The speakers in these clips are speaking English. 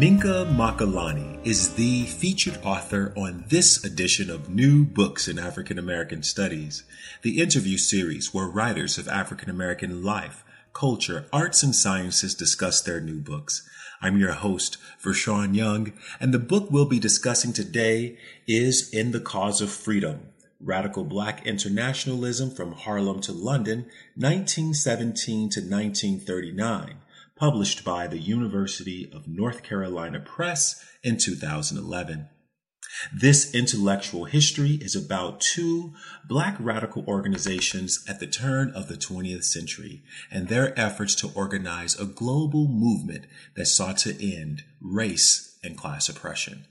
Minkah Makalani is the featured author on this edition of New Books in African American Studies, the interview series where writers of African American life, culture, arts, and sciences discuss their new books. I'm your host, Vershawn Young, and the book we'll be discussing today is In the Cause of Freedom Radical Black Internationalism from Harlem to London, 1917 to 1939 published by the University of North Carolina Press in 2011. This intellectual history is about two black radical organizations at the turn of the 20th century and their efforts to organize a global movement that sought to end race and class oppression.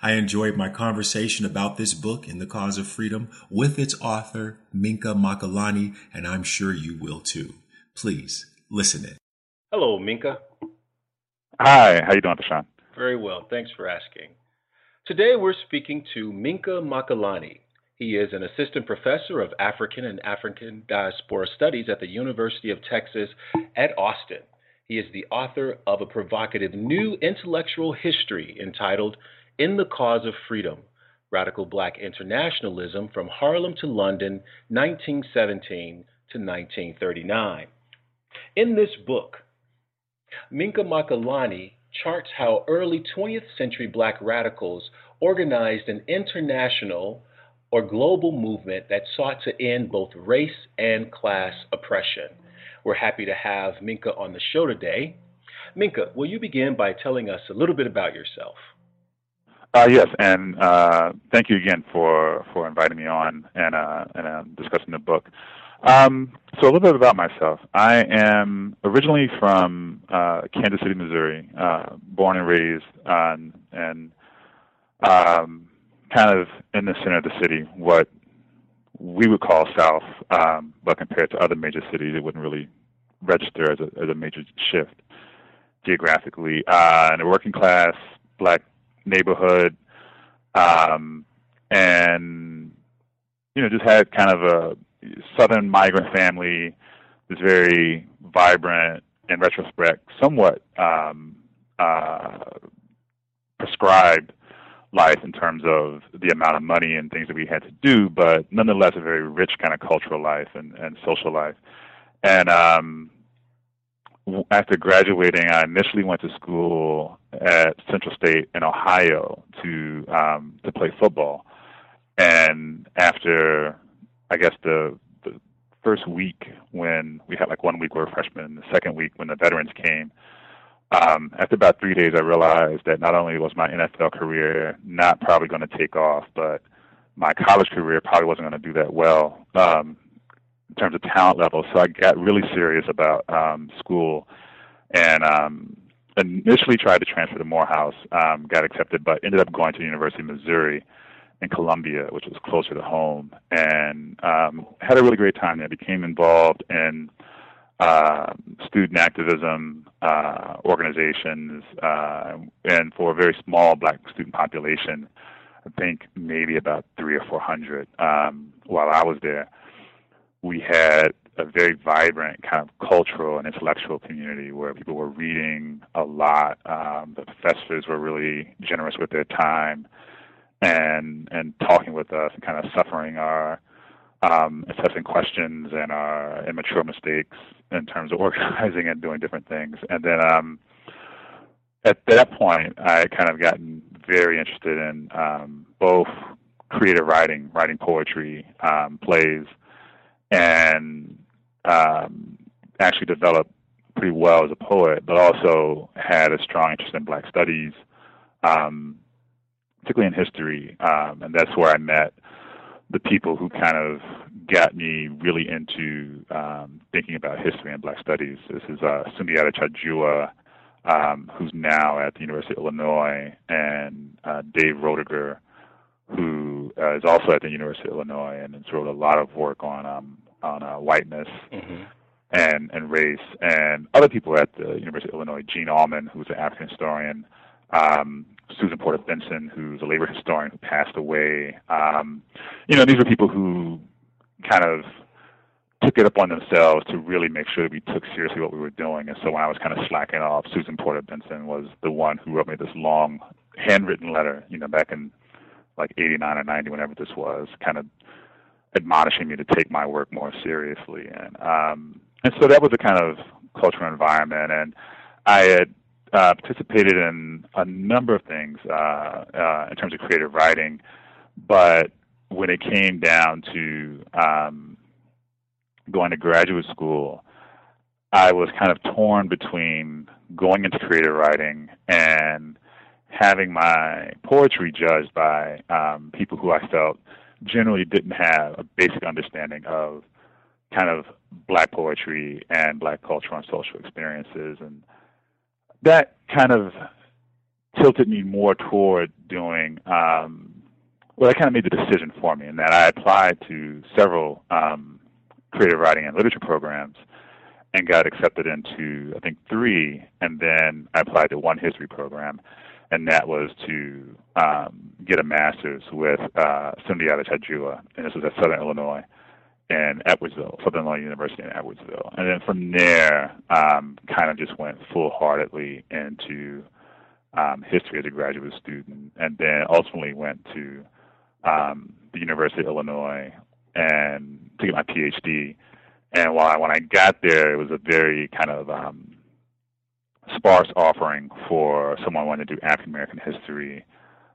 I enjoyed my conversation about this book in the cause of freedom with its author, Minkah Makalani, and I'm sure you will too. Please listen in. Hello, Minkah. Hi, how you doing, Deshaun? Very well, thanks for asking. Today we're speaking to Minkah Makalani. He is an assistant professor of African and African diaspora studies at the University of Texas at Austin. He is the author of a provocative new intellectual history entitled In the Cause of Freedom Radical Black Internationalism from Harlem to London, 1917 to 1939. In this book, Minkah Makalani charts how early 20th century black radicals organized an international or global movement that sought to end both race and class oppression. We're happy to have Minkah on the show today. Minkah, will you begin by telling us a little bit about yourself? Uh, yes, and uh, thank you again for, for inviting me on and, uh, and uh, discussing the book. Um, so a little bit about myself. I am originally from uh, Kansas City, Missouri, uh, born and raised on and um, kind of in the center of the city, what we would call South, um, but compared to other major cities, it wouldn't really register as a, as a major shift geographically. Uh, in a working class black neighborhood, um, and you know, just had kind of a Southern migrant family is very vibrant in retrospect, somewhat um, uh, prescribed life in terms of the amount of money and things that we had to do, but nonetheless a very rich kind of cultural life and, and social life. And um, after graduating, I initially went to school at Central State in Ohio to um, to play football. And after I guess the the first week when we had like one week we were freshmen, the second week when the veterans came. Um, after about three days, I realized that not only was my NFL career not probably going to take off, but my college career probably wasn't going to do that well um, in terms of talent level. So I got really serious about um, school and um, initially tried to transfer to Morehouse, um, got accepted, but ended up going to the University of Missouri in Columbia, which was closer to home, and um, had a really great time there. Became involved in uh, student activism uh, organizations, uh, and for a very small black student population, I think maybe about three or four hundred. Um, while I was there, we had a very vibrant kind of cultural and intellectual community where people were reading a lot. Um, the professors were really generous with their time and and talking with us and kind of suffering our um, assessing questions and our immature mistakes in terms of organizing and doing different things. And then um, at that point, I kind of gotten very interested in um, both creative writing, writing poetry, um, plays, and um, actually developed pretty well as a poet, but also had a strong interest in Black studies. Um, particularly in history, um, and that's where I met the people who kind of got me really into um, thinking about history and Black studies. This is uh, Sundiata Cha-Jua, um, who's now at the University of Illinois, and uh, Dave Roediger, who uh, is also at the University of Illinois and has wrote a lot of work on um, on uh, whiteness mm-hmm. and and race, and other people at the University of Illinois, Jean Allman, who's an African historian, um, Susan Porter Benson, who's a labor historian who passed away. Um, you know, these are people who kind of took it upon themselves to really make sure that we took seriously what we were doing. And so when I was kind of slacking off, Susan Porter Benson was the one who wrote me this long handwritten letter, you know, back in like 89 or 90, whenever this was, kind of admonishing me to take my work more seriously. And, um, and so that was the kind of cultural environment. And I had uh, participated in a number of things uh, uh, in terms of creative writing, but when it came down to um, going to graduate school, I was kind of torn between going into creative writing and having my poetry judged by um, people who I felt generally didn't have a basic understanding of kind of black poetry and black cultural and social experiences. And that kind of tilted me more toward doing, um, well, that kind of made the decision for me in that I applied to several um, creative writing and literature programs and got accepted into I think three, and then I applied to one history program, and that was to um, get a master's with uh, Sundiata Cha-Jua, and this was at Southern Illinois in Edwardsville, Southern Illinois University in Edwardsville, and then from there, um, kind of just went full heartedly into um, history as a graduate student, and then ultimately went to um, the University of Illinois and to get my PhD. And while I, when I got there, it was a very kind of um, sparse offering for someone wanting to do African American history.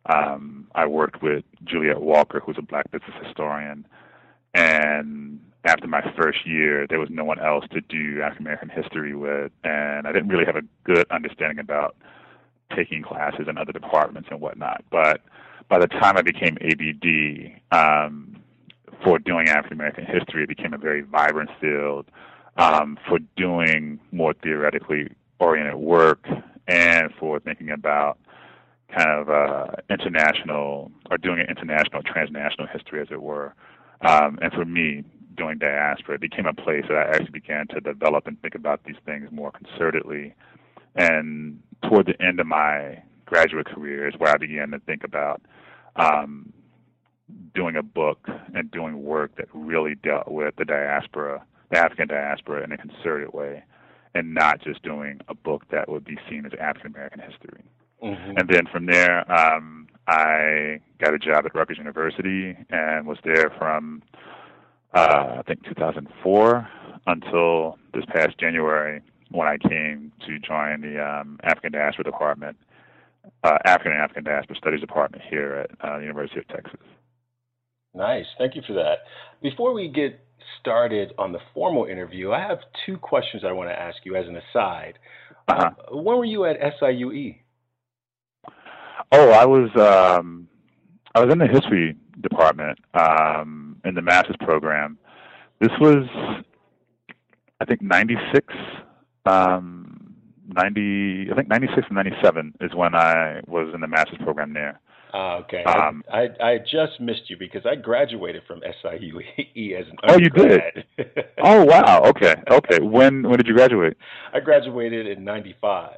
Um, I worked with Juliet Walker, who's a black business historian, and after my first year, there was no one else to do African American history with, and I didn't really have a good understanding about taking classes in other departments and whatnot. But by the time I became ABD, um, for doing African American history, it became a very vibrant field. Um, for doing more theoretically oriented work and for thinking about kind of uh, international or doing an international transnational history, as it were. Um, and for me, doing diaspora, it became a place that I actually began to develop and think about these things more concertedly. And toward the end of my graduate career is where I began to think about um, doing a book and doing work that really dealt with the diaspora, the African diaspora, in a concerted way, and not just doing a book that would be seen as African American history. Mm-hmm. And then from there, um, I got a job at Rutgers University and was there from uh, I think 2004 until this past January when I came to join the um, African Diaspora Department, uh, African and African Diaspora Studies Department here at uh, the University of Texas. Nice. Thank you for that. Before we get started on the formal interview, I have two questions I want to ask you as an aside. Uh-huh. Uh, when were you at SIUE? Oh, I was um, I was in the history department um, in the master's program. This was, I think, '96. Um, 90, I think 96 and 97 is when I was in the master's program there. Uh, okay. Um, I, I, I just missed you because I graduated from SIUE as an Oh, you did. oh, wow. Okay. Okay. When when did you graduate? I graduated in '95.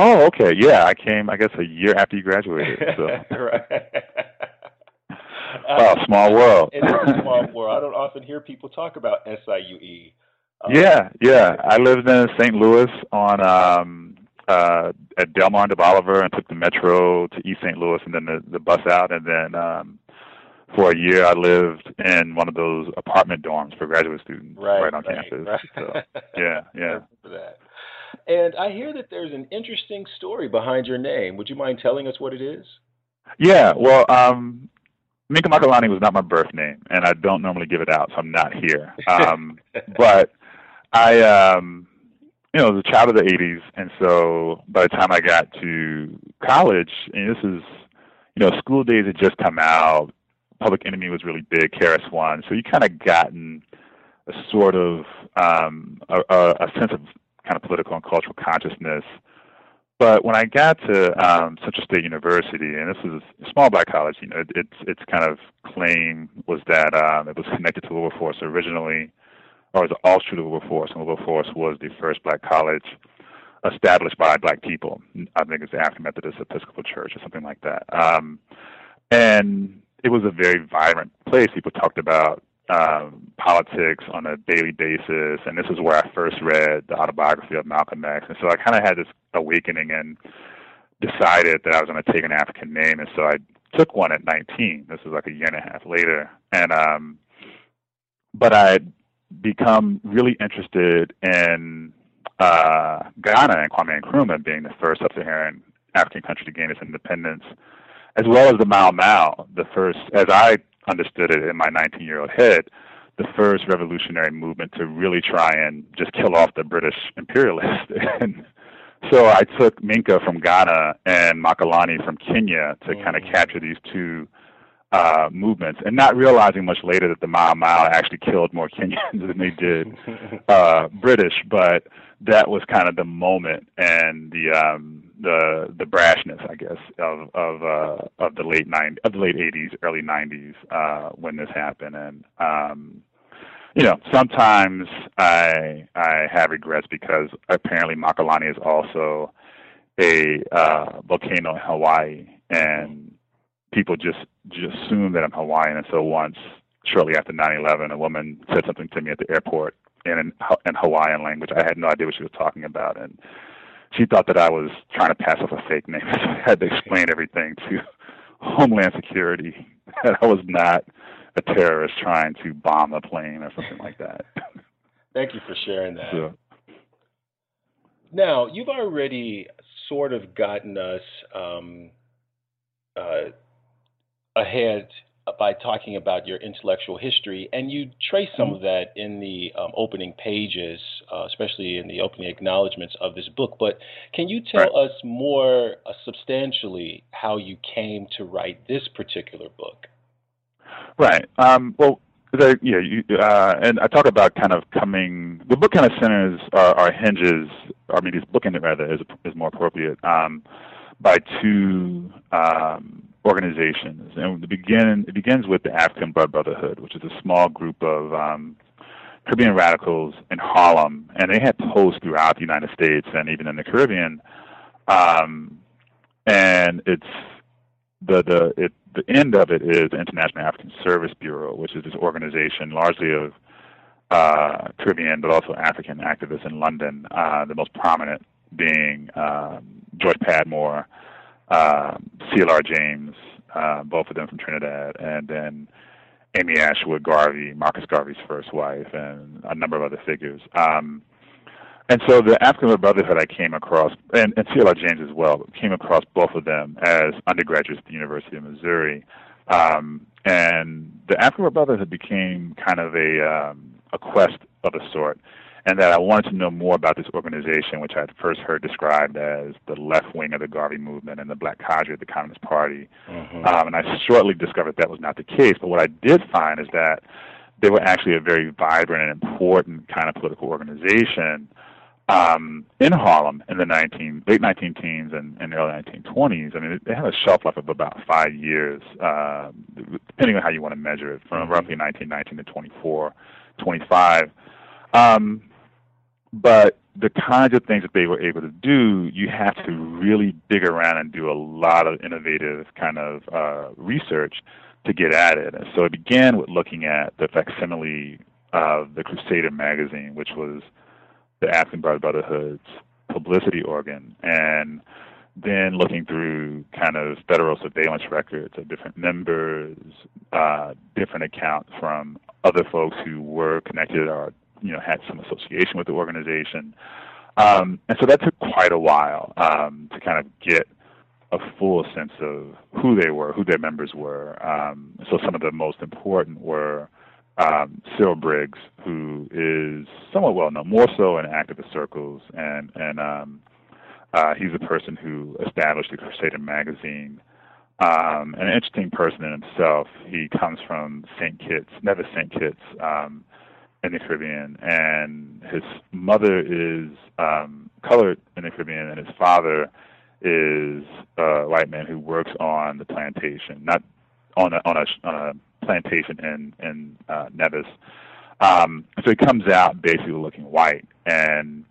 Oh, okay. Yeah, I came. I guess a year after you graduated. So. right. wow, small world. it is a small world. I don't often hear people talk about SIUE. Um, yeah, yeah. I lived in St. Louis on um uh, at Delmar and DeBaliviere and took the metro to East St. Louis and then the, the bus out. And then um, for a year, I lived in one of those apartment dorms for graduate students right, right on right, campus. Right. So, yeah, yeah. And I hear that there's an interesting story behind your name. Would you mind telling us what it is? Yeah, well, um, Minkah Makalani was not my birth name, and I don't normally give it out, so I'm not here. Um, but I, um, you know, was a child of the '80s, and so by the time I got to college, and this is, you know, School days had just come out. Public Enemy was really big. KRS One, so you kind of gotten a sort of um, a, a sense of kind of political and cultural consciousness but when I got to um, Central State University, and this is a small black college, you know, it, its its kind of claim was that um, it was connected to Wilberforce originally, or was all true to Wilberforce, and Wilberforce was the first black college established by black people. I think it's the African Methodist Episcopal Church or something like that. Um, and it was a very vibrant place. People talked about um, politics on a daily basis, and this is where I first read the autobiography of Malcolm X. And so I kind of had this awakening and decided that I was going to take an African name, and so I took one at 19. This was like a year and a half later, and um, but I'd become really interested in uh, Ghana and Kwame Nkrumah being the first sub-Saharan African country to gain its independence, as well as the Mau Mau, the first, as I understood it in my 19 year old head, the first revolutionary movement to really try and just kill off the British imperialists. and so I took Minkah from Ghana and Makalani from Kenya to mm. kind of capture these two uh, movements, and not realizing much later that the Mau Mau actually killed more Kenyans than they did uh, British. But that was kind of the moment and the um, the the brashness, I guess, of of uh, of the late '90s, of the late '80s, early '90s uh, when this happened, and um, you know, sometimes I I have regrets because apparently Makalani is also a uh, volcano in Hawaii, and people just just assume that I'm Hawaiian. And so once, shortly after 9/11, a woman said something to me at the airport in in Hawaiian language. I had no idea what she was talking about, and she thought that I was trying to pass off a fake name. So I had to explain everything to Homeland Security that I was not a terrorist trying to bomb a plane or something like that. Thank you for sharing that. So, now, you've already sort of gotten us um, uh, ahead by talking about your intellectual history, and you trace some of that in the um, opening pages, uh, especially in the opening acknowledgments of this book. But can you tell right. us more uh, substantially how you came to write this particular book? Right. Um, well, the, yeah, you, uh, and I talk about kind of coming. The book kind of centers our, our hinges. I mean, this bookend rather is is more appropriate um, by two. Um, organizations, and it begin it begins with the African Blood Brotherhood, which is a small group of um, Caribbean radicals in Harlem, and they had posts throughout the United States and even in the Caribbean. Um, and it's the the it, the end of it is the International African Service Bureau, which is this organization largely of uh, Caribbean but also African activists in London. Uh, the most prominent being um, George Padmore, uh, CLR James, uh, both of them from Trinidad, and then Amy Ashwood Garvey, Marcus Garvey's first wife, and a number of other figures. Um, and so the African Brotherhood I came across, and, and CLR James as well, came across both of them as undergraduates at the University of Missouri. Um, and the African Brotherhood became kind of a, um, a quest of a sort and that I wanted to know more about this organization, which I had first heard described as the left wing of the Garvey movement and the Black Cadre of the Communist Party. Mm-hmm. Um, and I shortly discovered that was not the case. But what I did find is that they were actually a very vibrant and important kind of political organization um, in Harlem in the 19, late 19 teens and, and early 1920s. I mean, they had a shelf life of about five years, uh, depending on how you want to measure it, from mm-hmm. roughly 1919 to 24, 25. Um, but the kinds of things that they were able to do, you have to really dig around and do a lot of innovative kind of uh, research to get at it. And so it began with looking at the facsimile of the Crusader magazine, which was the African Brotherhood's publicity organ, and then looking through kind of federal surveillance records of different members, uh, different accounts from other folks who were connected or you know had some association with the organization, um, and so that took quite a while um, to kind of get a full sense of who they were, who their members were. Um, so some of the most important were um, Cyril Briggs, who is somewhat well known, more so in activist circles, and and um, uh, he's a person who established the Crusader magazine. Um, an interesting person in himself. He comes from St. Kitts, Nevis St. Kitts, um, in the Caribbean, and his mother is um, colored in the Caribbean, and his father is a white man who works on the plantation, not on a on a, on a plantation in in uh, Nevis. Um, so he comes out basically looking white, and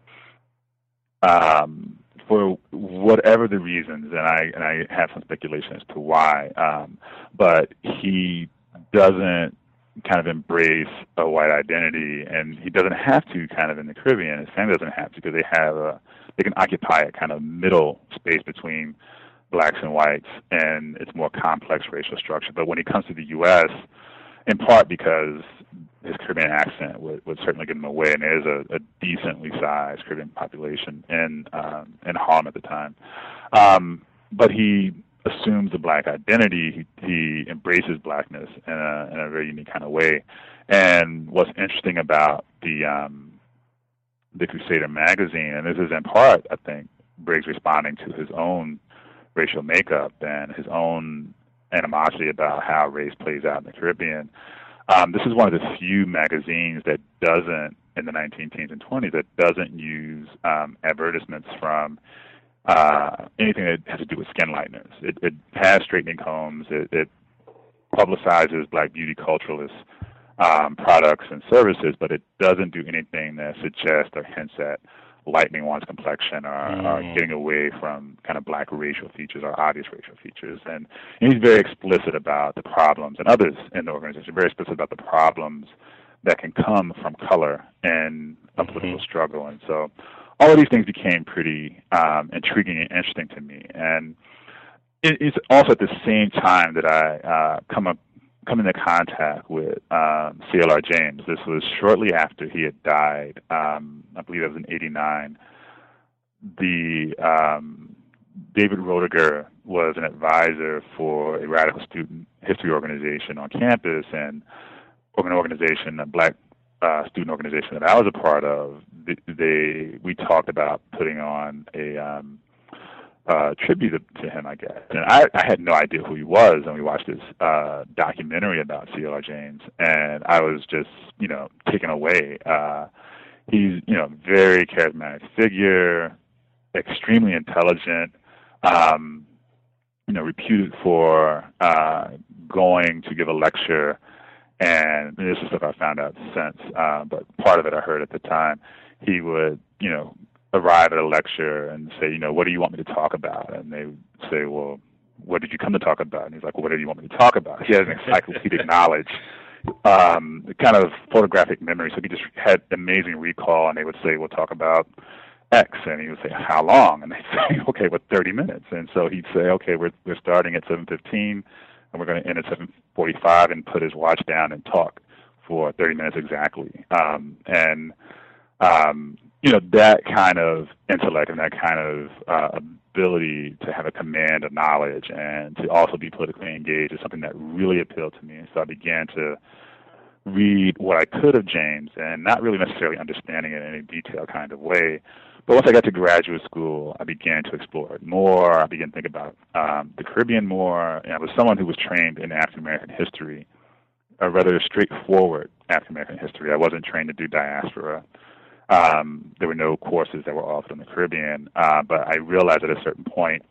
um, for whatever the reasons, and I and I have some speculation as to why, um, but he doesn't kind of embrace a white identity, and he doesn't have to kind of in the Caribbean. His family doesn't have to because they have a they can occupy a kind of middle space between blacks and whites, and it's more complex racial structure. But when he comes to the U.S., in part because his Caribbean accent would, would certainly get him away, and there's a, a decently sized Caribbean population in um, in Harlem at the time. Um, but he assumes a black identity. He, he embraces blackness in a, in a very unique kind of way. And what's interesting about the um, the Crusader magazine, and this is in part, I think, Briggs responding to his own racial makeup and his own animosity about how race plays out in the Caribbean. Um, this is one of the few magazines that doesn't, in the 19 teens and 20s, that doesn't use um, advertisements from uh, anything that has to do with skin lighteners. It, it has straightening combs. It, it publicizes black beauty culturalist um, products and services, but it doesn't do anything that suggests or hints at lightening one's complexion or, mm. or getting away from kind of black racial features or obvious racial features. And, and he's very explicit about the problems, and others in the organization very explicit about the problems that can come from color in a mm-hmm. political struggle. And so all of these things became pretty um, intriguing and interesting to me. And it, it's also at the same time that I uh, come up come into contact with um, C.L.R. James. This was shortly after he had died. Um, I believe it was in '89. The um, David Roediger was an advisor for a radical student history organization on campus, and an organization, a black uh, student organization that I was a part of. They, they we talked about putting on a um, uh, tribute to him, I guess. And I, I had no idea who he was, and we watched this uh, documentary about C.L.R. James, and I was just, you know, taken away. Uh, he's, you know, a very charismatic figure, extremely intelligent, um, you know, reputed for uh, going to give a lecture, and this is stuff I found out since, uh, but part of it I heard at the time. He would, you know, arrive at a lecture and say, you know, what do you want me to talk about? And they would say, well, what did you come to talk about? And he's like, well, what do you want me to talk about? He has an encyclopedic knowledge, um, kind of photographic memory. So he just had amazing recall. And they would say, we'll talk about X, and he would say, how long? And they'd say, okay, well, 30 minutes. And so he'd say, okay, we're we're starting at 7:15, and we're going to end at 7:45, and put his watch down and talk for 30 minutes exactly. Um, and um, you know that kind of intellect and that kind of uh, ability to have a command of knowledge and to also be politically engaged is something that really appealed to me. So I began to read what I could of James and not really necessarily understanding it in any detailed kind of way. But once I got to graduate school, I began to explore it more. I began to think about um, the Caribbean more. And I was someone who was trained in African American history, a rather straightforward African American history. I wasn't trained to do diaspora. Um, there were no courses that were offered in the Caribbean, uh, but I realized at a certain point,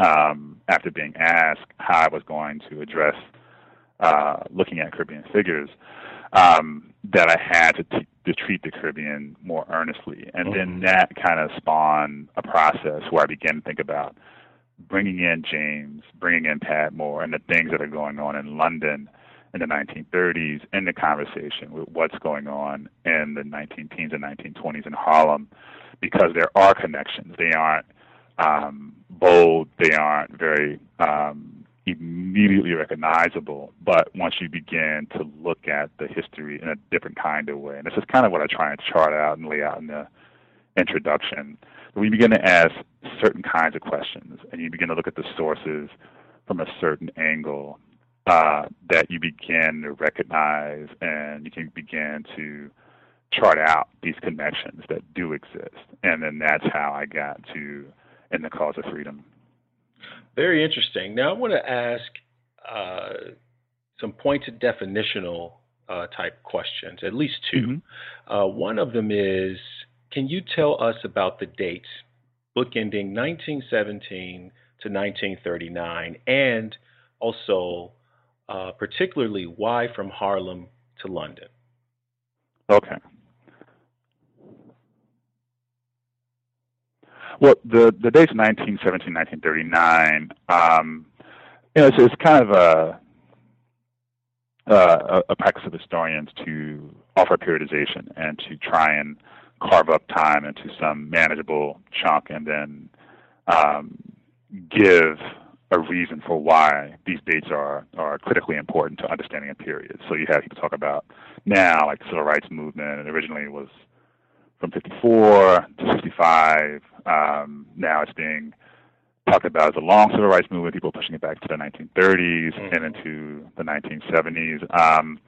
um, after being asked how I was going to address uh, looking at Caribbean figures, um, that I had to, t- to treat the Caribbean more earnestly. And mm-hmm. then that kind of spawned a process where I began to think about bringing in James, bringing in Padmore, and the things that are going on in London in the 1930s in the conversation with what's going on in the 19 teens and 1920s in Harlem because there are connections. They aren't um, bold, they aren't very um, immediately recognizable, but once you begin to look at the history in a different kind of way, and this is kind of what I try and chart out and lay out in the introduction, we begin to ask certain kinds of questions and you begin to look at the sources from a certain angle uh, that you begin to recognize and you can begin to chart out these connections that do exist. And then that's how I got to in the cause of freedom. Very interesting. Now I want to ask uh, some pointed definitional uh, type questions, at least 2 mm-hmm. uh, one of them is Can you tell us about the dates bookending 1917 to 1939, and also uh, particularly why from Harlem to London. Okay. Well, the the dates 1917, 1939. Um, you know, it's, it's kind of a, a a practice of historians to offer periodization and to try and carve up time into some manageable chunk, and then um, give a reason for why these dates are are critically important to understanding a period. So you have people talk about now, like the civil rights movement, and originally was from 54 to 65. Um, now it's being talked about as a long civil rights movement, people pushing it back to the 1930s mm-hmm. and into the 1970s. Um,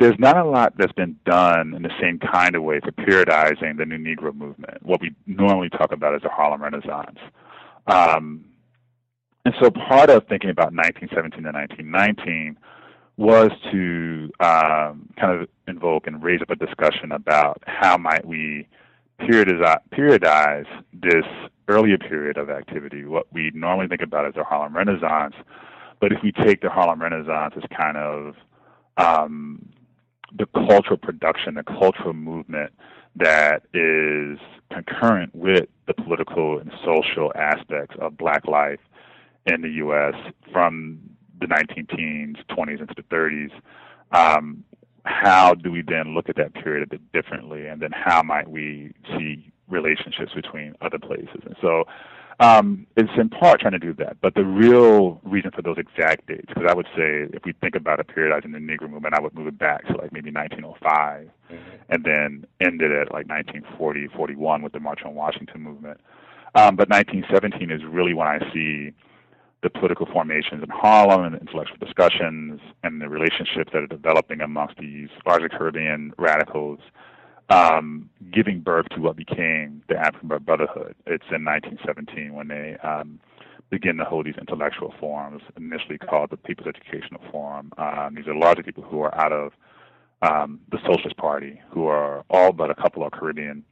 there's not a lot that's been done in the same kind of way for periodizing the New Negro movement, what we normally talk about as the Harlem Renaissance. Um, and so part of thinking about 1917 to 1919 was to um, kind of invoke and raise up a discussion about how might we periodize, periodize this earlier period of activity, what we normally think about as the Harlem Renaissance. But if we take the Harlem Renaissance as kind of um, the cultural production, the cultural movement that is concurrent with the political and social aspects of black life in the U.S. from the 19 teens, 20s into the 30s. Um, how do we then look at that period a bit differently, and then how might we see relationships between other places? And so um, it's in part trying to do that. But the real reason for those exact dates, because I would say if we think about a periodizing the Negro movement, I would move it back to like maybe 1905 mm-hmm. and then ended at like 1940, 41 with the March on Washington movement. Um, but 1917 is really when I see the political formations in Harlem and the intellectual discussions and the relationships that are developing amongst these larger Caribbean radicals, um, giving birth to what became the African Brotherhood. It's in 1917 when they um, begin to hold these intellectual forums, initially called the People's Educational Forum. Um, these are largely people who are out of um, the Socialist Party, who are all but a couple of Caribbean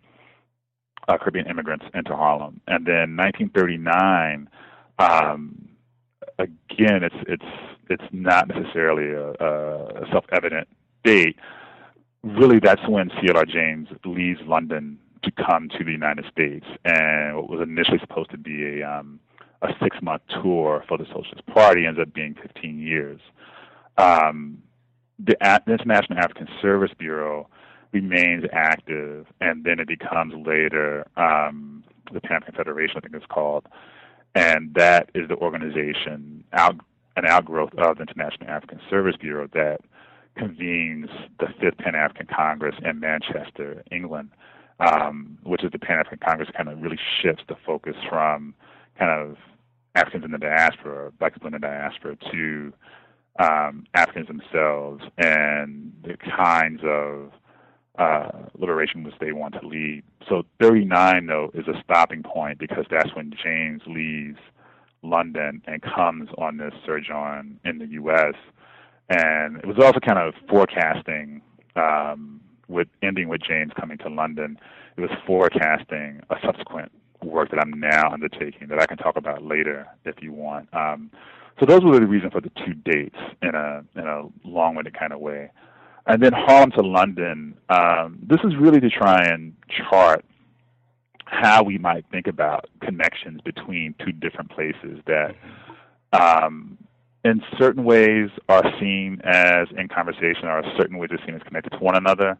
uh, Caribbean immigrants into Harlem. And then 1939, um, again, it's it's it's not necessarily a, a self-evident date. Really, that's when C.L.R. James leaves London to come to the United States, and what was initially supposed to be a um, a six-month tour for the Socialist Party ends up being 15 years. Um, the, the International African Service Bureau remains active, and then it becomes later um, the Pan African Federation, I think it's called, and that is the organization, out, an outgrowth of the International African Service Bureau that convenes the Fifth Pan African Congress in Manchester, England, um, which is the Pan African Congress kind of really shifts the focus from kind of Africans in the diaspora, black people in the diaspora, to um, Africans themselves and the kinds of uh, liberation which they want to lead. So 39, though, is a stopping point because that's when James leaves London and comes on this sojourn in the U.S. And it was also kind of forecasting, um, with ending with James coming to London, it was forecasting a subsequent work that I'm now undertaking that I can talk about later if you want. Um, so those were the reason for the two dates in a in a long-winded kind of way. And then Harlem to London, um, this is really to try and chart how we might think about connections between two different places that, um, in certain ways, are seen as in conversation, or certain ways are seen as connected to one another,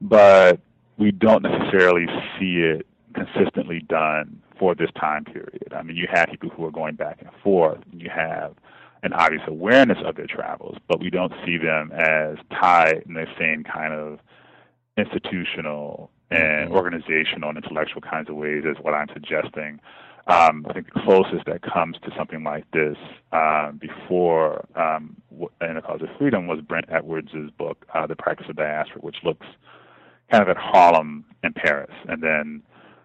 but we don't necessarily see it consistently done for this time period. I mean, you have people who are going back and forth. You have an obvious awareness of their travels, but we don't see them as tied in the same kind of institutional and mm-hmm. organizational and intellectual kinds of ways as what I'm suggesting. Um, I think the closest that comes to something like this um, before um, in the cause of freedom was Brent Edwards' book, uh, The Practice of Diaspora, which looks kind of at Harlem and Paris, and then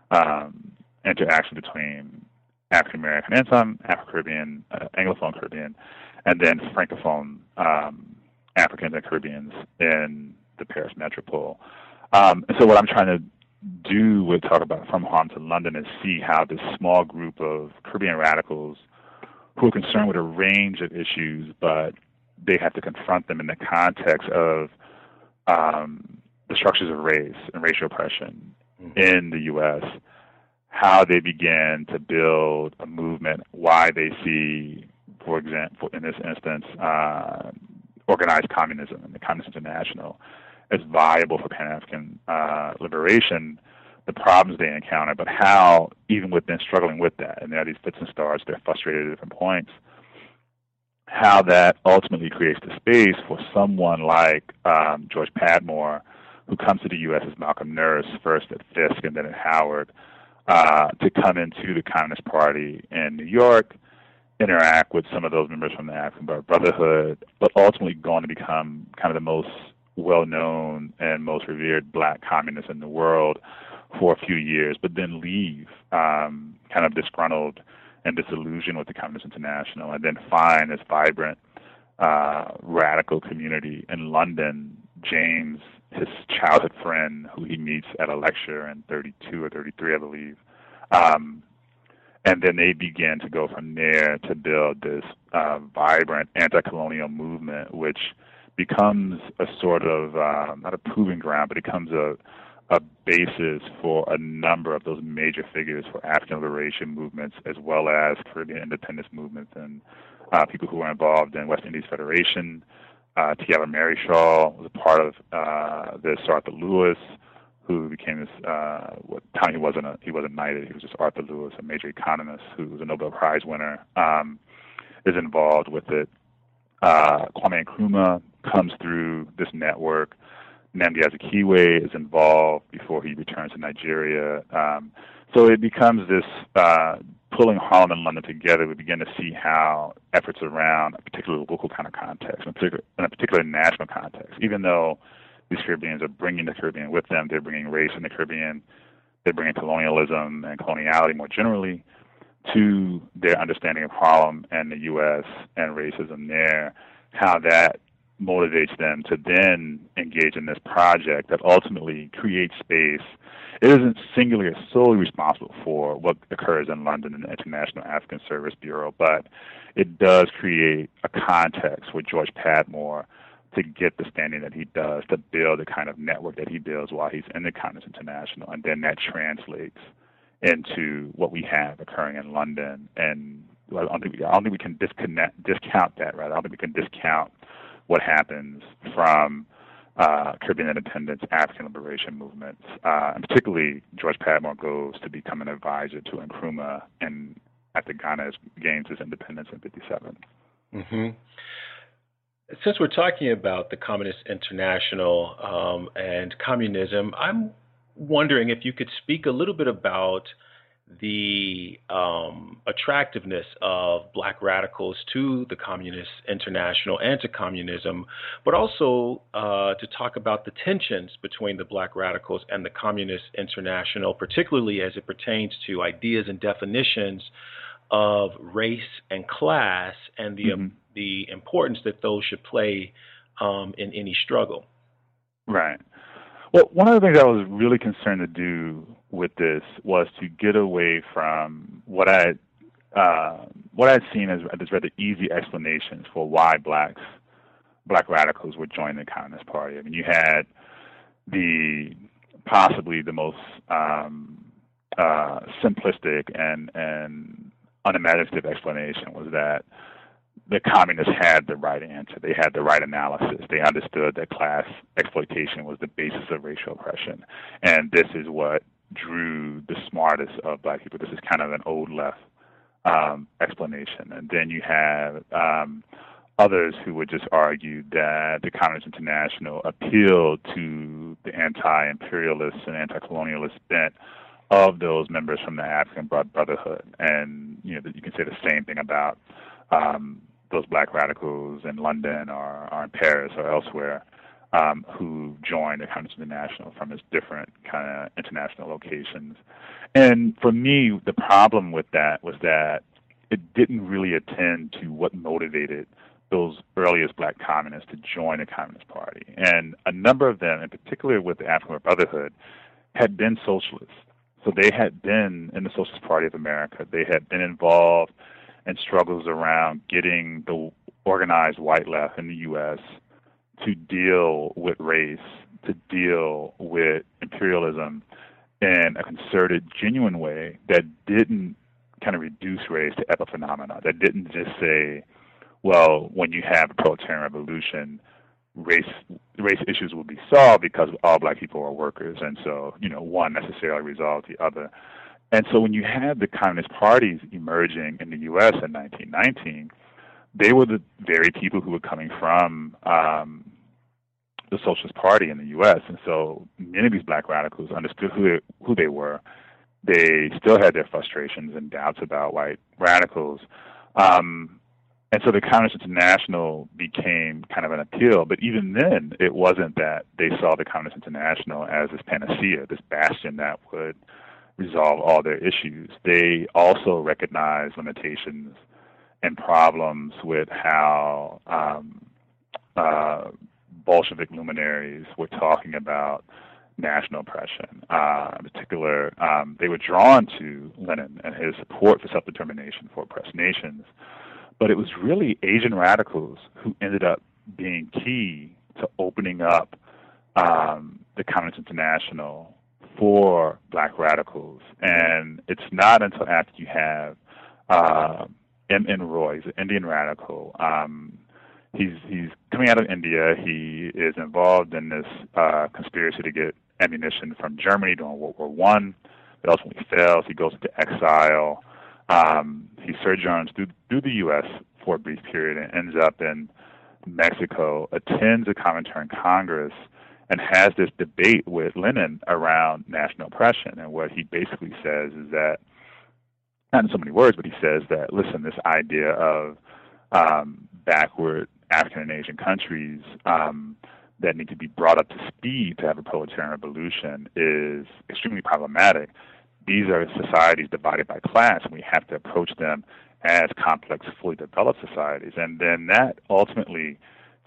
um, interaction between African American and some Afro Caribbean, uh, Anglophone Caribbean, and then Francophone um, Africans and Caribbeans in the Paris metropole. Um, so what I'm trying to do would talk about From Harlem to London and see how this small group of Caribbean radicals who are concerned with a range of issues, but they have to confront them in the context of um, the structures of race and racial oppression mm-hmm. in the U.S., how they began to build a movement, why they see, for example, in this instance, uh, organized communism and the Communist International as viable for Pan African uh, liberation, the problems they encounter, but how, even with within struggling with that, and there are these fits and starts, they're frustrated at different points, how that ultimately creates the space for someone like um, George Padmore, who comes to the U.S. as Malcolm Nurse, first at Fisk and then at Howard, uh, to come into the Communist Party in New York, interact with some of those members from the African Brotherhood, but ultimately going to become kind of the most well-known and most revered black communist in the world for a few years, but then leave um, kind of disgruntled and disillusioned with the Communist International, and then find this vibrant uh, radical community in London. James, his childhood friend, who he meets at a lecture in 32 or 33, I believe. Um, and then they begin to go from there to build this uh, vibrant anti-colonial movement, which becomes a sort of uh, not a proving ground, but it becomes a a basis for a number of those major figures for African liberation movements, as well as Caribbean independence movements and uh, people who were involved in West Indies Federation. Uh, T.L. Marryshow was a part of uh, this. Arthur Lewis, who became this. Uh, what time he wasn't a, he wasn't knighted. He was just Arthur Lewis, a major economist who was a Nobel Prize winner, um, is involved with it. Uh, Kwame Nkrumah comes through this network. Nnamdi Azikiwe is involved before he returns to Nigeria. Um, so it becomes this uh, pulling Harlem and London together. We begin to see how efforts around a particular local kind of context, in a particular, in a particular national context, even though these Caribbeans are bringing the Caribbean with them, they're bringing race in the Caribbean, they're bringing colonialism and coloniality more generally to their understanding of Harlem and the U.S. and racism there, how that motivates them to then engage in this project that ultimately creates space. It isn't singularly or solely responsible for what occurs in London in the International African Service Bureau, but it does create a context for George Padmore to get the standing that he does, to build the kind of network that he builds while he's in the Communist International, and then that translates into what we have occurring in London. And I don't think we, I don't think we can disconnect, discount that. Right? I don't think we can discount what happens from uh, Caribbean independence, African liberation movements, uh, and particularly George Padmore goes to become an advisor to Nkrumah and after Ghana gains its independence in '57. Mm-hmm. Since we're talking about the Communist International um, and communism, I'm wondering if you could speak a little bit about the um, attractiveness of black radicals to the Communist International and to communism, but also uh, to talk about the tensions between the black radicals and the Communist International, particularly as it pertains to ideas and definitions of race and class and the, mm-hmm. um, the importance that those should play um, in any struggle. Right. Well, one of the things I was really concerned to do with this was to get away from what I uh, what I'd seen as, as rather easy explanations for why blacks black radicals would join the Communist Party. I mean, you had the possibly the most um, uh, simplistic and and unimaginative explanation was that the communists had the right answer. They had the right analysis. They understood that class exploitation was the basis of racial oppression. And this is what drew the smartest of black people. This is kind of an old left um, explanation. And then you have um, others who would just argue that the Communist International appealed to the anti imperialist and anti colonialist bent of those members from the African Brotherhood. And you know, you can say the same thing about um, those black radicals in London or, or in Paris or elsewhere um, who joined the Communist International from its different kind of international locations. And for me, the problem with that was that it didn't really attend to what motivated those earliest black communists to join the Communist Party. And a number of them, in particular with the African Brotherhood, had been socialists. So they had been in the Socialist Party of America. They had been involved in struggles around getting the organized white left in the U.S. to deal with race, to deal with imperialism in a concerted, genuine way that didn't kind of reduce race to epiphenomena, that didn't just say, well, when you have a proletarian revolution, race race issues will be solved because all black people are workers, and so you know one necessarily resolves the other. And so when you had the communist parties emerging in the U.S. in 1919, they were the very people who were coming from um, the Socialist Party in the U.S. And so many of these black radicals understood who they, who they were. They still had their frustrations and doubts about white radicals. Um, and so the Communist International became kind of an appeal. But even then, it wasn't that they saw the Communist International as this panacea, this bastion that would resolve all their issues. They also recognized limitations and problems with how um, uh, Bolshevik luminaries were talking about national oppression. Uh, in particular, um, they were drawn to Lenin and his support for self determination for oppressed nations. But it was really Asian radicals who ended up being key to opening up um, the Communist International for black radicals. And it's not until after you have uh, M. N. Roy, he's an Indian radical. Um, he's he's coming out of India. He is involved in this uh, conspiracy to get ammunition from Germany during World War One. It ultimately fails. He goes into exile. Um, he sojourns through, through the U.S. for a brief period and ends up in Mexico, attends a Comintern Congress, and has this debate with Lenin around national oppression. And what he basically says is that, not in so many words, but he says that, listen, this idea of um, backward African and Asian countries um, that need to be brought up to speed to have a proletarian revolution is extremely problematic these are societies divided by class, and we have to approach them as complex, fully developed societies. And then that ultimately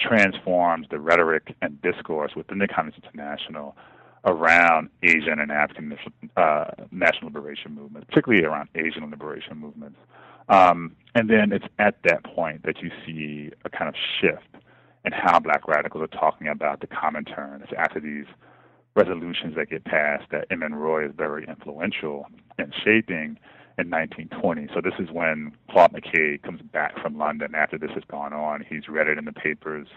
transforms the rhetoric and discourse within the Communist International around Asian and African uh, national liberation movements, particularly around Asian liberation movements. Um, and then it's at that point that you see a kind of shift in how black radicals are talking about the Comintern. It's after these resolutions that get passed that M. N. Roy is very influential in shaping in 1920. So this is when Claude McKay comes back from London after this has gone on. He's read it in the papers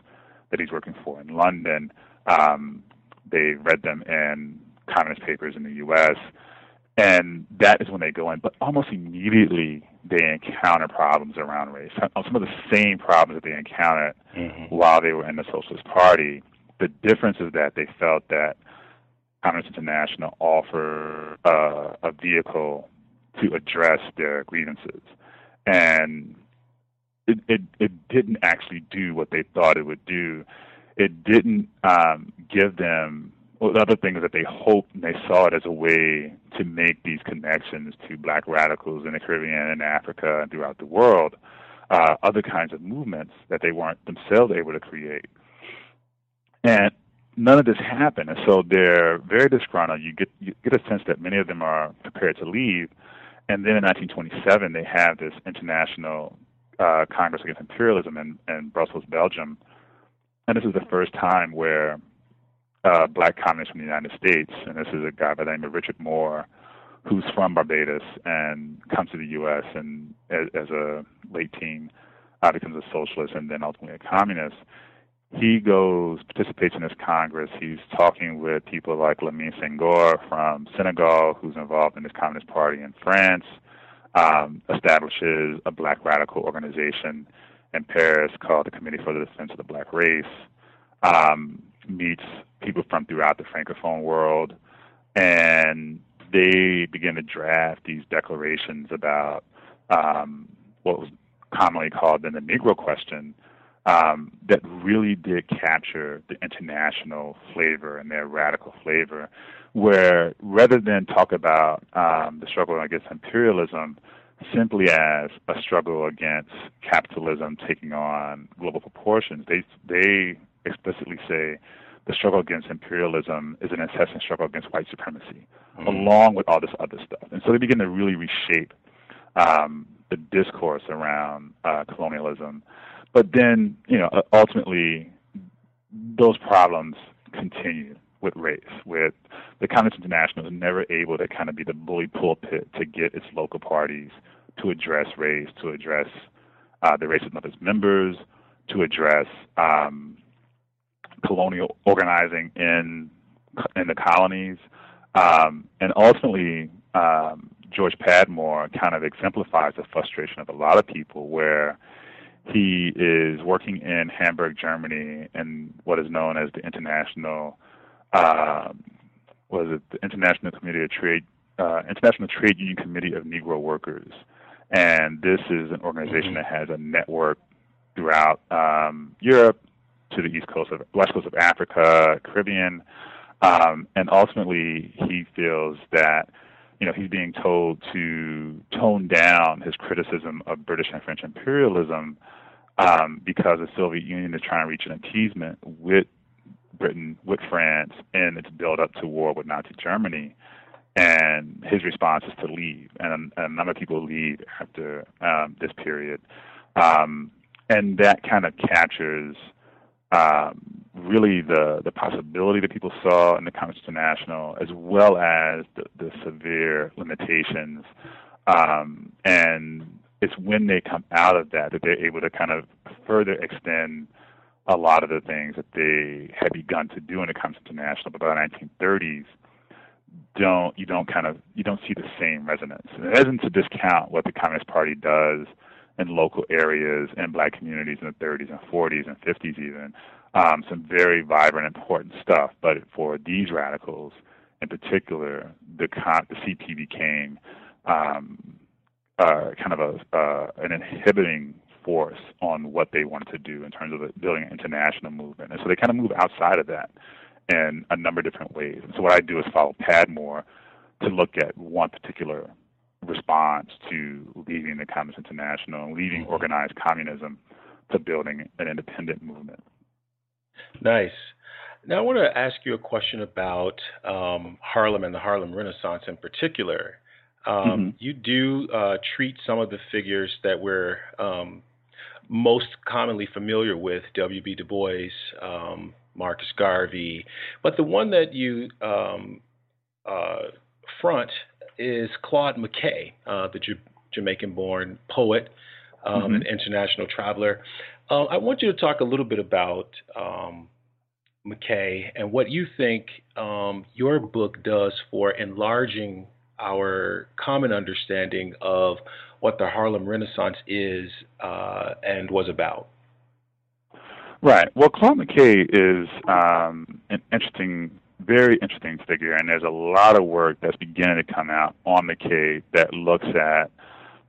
that he's working for in London. Um, they read them in communist papers in the U.S. And that is when they go in. But almost immediately, they encounter problems around race. Some of the same problems that they encountered mm-hmm. while they were in the Socialist Party. The difference is that they felt that Communist International offered uh, a vehicle to address their grievances, and it, it it didn't actually do what they thought it would do. It didn't um, give them well, the other thing is that they hoped and they saw it as a way to make these connections to black radicals in the Caribbean and Africa and throughout the world, uh, other kinds of movements that they weren't themselves able to create. And none of this happened, and so they're very disgruntled. You get you get a sense that many of them are prepared to leave, and then in 1927 they have this international uh, Congress Against Imperialism in, in Brussels, Belgium, and this is the first time where uh, black communists from the United States, and this is a guy by the name of Richard Moore, who's from Barbados and comes to the U.S. and as, as a late teen uh, becomes a socialist and then ultimately a communist he goes, participates in this Congress. He's talking with people like Lamine Senghor from Senegal, who's involved in this Communist Party in France, um, establishes a black radical organization in Paris called the Committee for the Defense of the Black Race, um, meets people from throughout the Francophone world, and they begin to draft these declarations about um, what was commonly called then the Negro question, um, that really did capture the international flavor and their radical flavor, where rather than talk about um, the struggle against imperialism simply as a struggle against capitalism taking on global proportions, they they explicitly say the struggle against imperialism is an incessant struggle against white supremacy, mm-hmm. along with all this other stuff. And so they begin to really reshape um, the discourse around uh, colonialism. But then, you know, ultimately, those problems continue with race, with the Communist International is never able to kind of be the bully pulpit to get its local parties to address race, to address uh, the racism of its members, to address um, colonial organizing in in the colonies, um, and ultimately um, George Padmore kind of exemplifies the frustration of a lot of people where he is working in Hamburg, Germany, in what is known as the International, uh, was it? The International Committee of Trade, uh, International Trade Union Committee of Negro Workers, and this is an organization mm-hmm. that has a network throughout um, Europe to the east coast of west coast of Africa, Caribbean, um, and ultimately he feels that you know he's being told to tone down his criticism of British and French imperialism um, because the Soviet Union is trying to reach an appeasement with Britain, with France, in its build up to war with Nazi Germany. And his response is to leave, and, and a number of people leave after um, this period. Um, and that kind of captures um, really the the possibility that people saw in the Communist International, as well as the, the severe limitations. Um, and it's when they come out of that that they're able to kind of further extend a lot of the things that they had begun to do when it comes to International. But by the 1930s, don't you don't kind of you don't see the same resonance. And it isn't to discount what the Communist Party does in local areas and black communities in the 30s and 40s and 50s even. Um, some very vibrant, important stuff. But for these radicals in particular, the, con- the CP became um, uh, kind of a uh, an inhibiting force on what they wanted to do in terms of building an international movement. And so they kind of move outside of that in a number of different ways. And so what I do is follow Padmore to look at one particular response to leaving the Communist International and leaving mm-hmm. organized communism to building an independent movement. Nice. Now, I want to ask you a question about um, Harlem and the Harlem Renaissance in particular. Um, mm-hmm. You do uh, treat some of the figures that we're um, most commonly familiar with, W.B. Du Bois, um, Marcus Garvey, but the one that you um, uh, front is Claude McKay, uh, the J- Jamaican born poet um, mm-hmm. and international traveler. Uh, I want you to talk a little bit about um, McKay and what you think um, your book does for enlarging our common understanding of what the Harlem Renaissance is uh, and was about. Right. Well, Claude McKay is um, an interesting very interesting figure, and there's a lot of work that's beginning to come out on McKay that looks at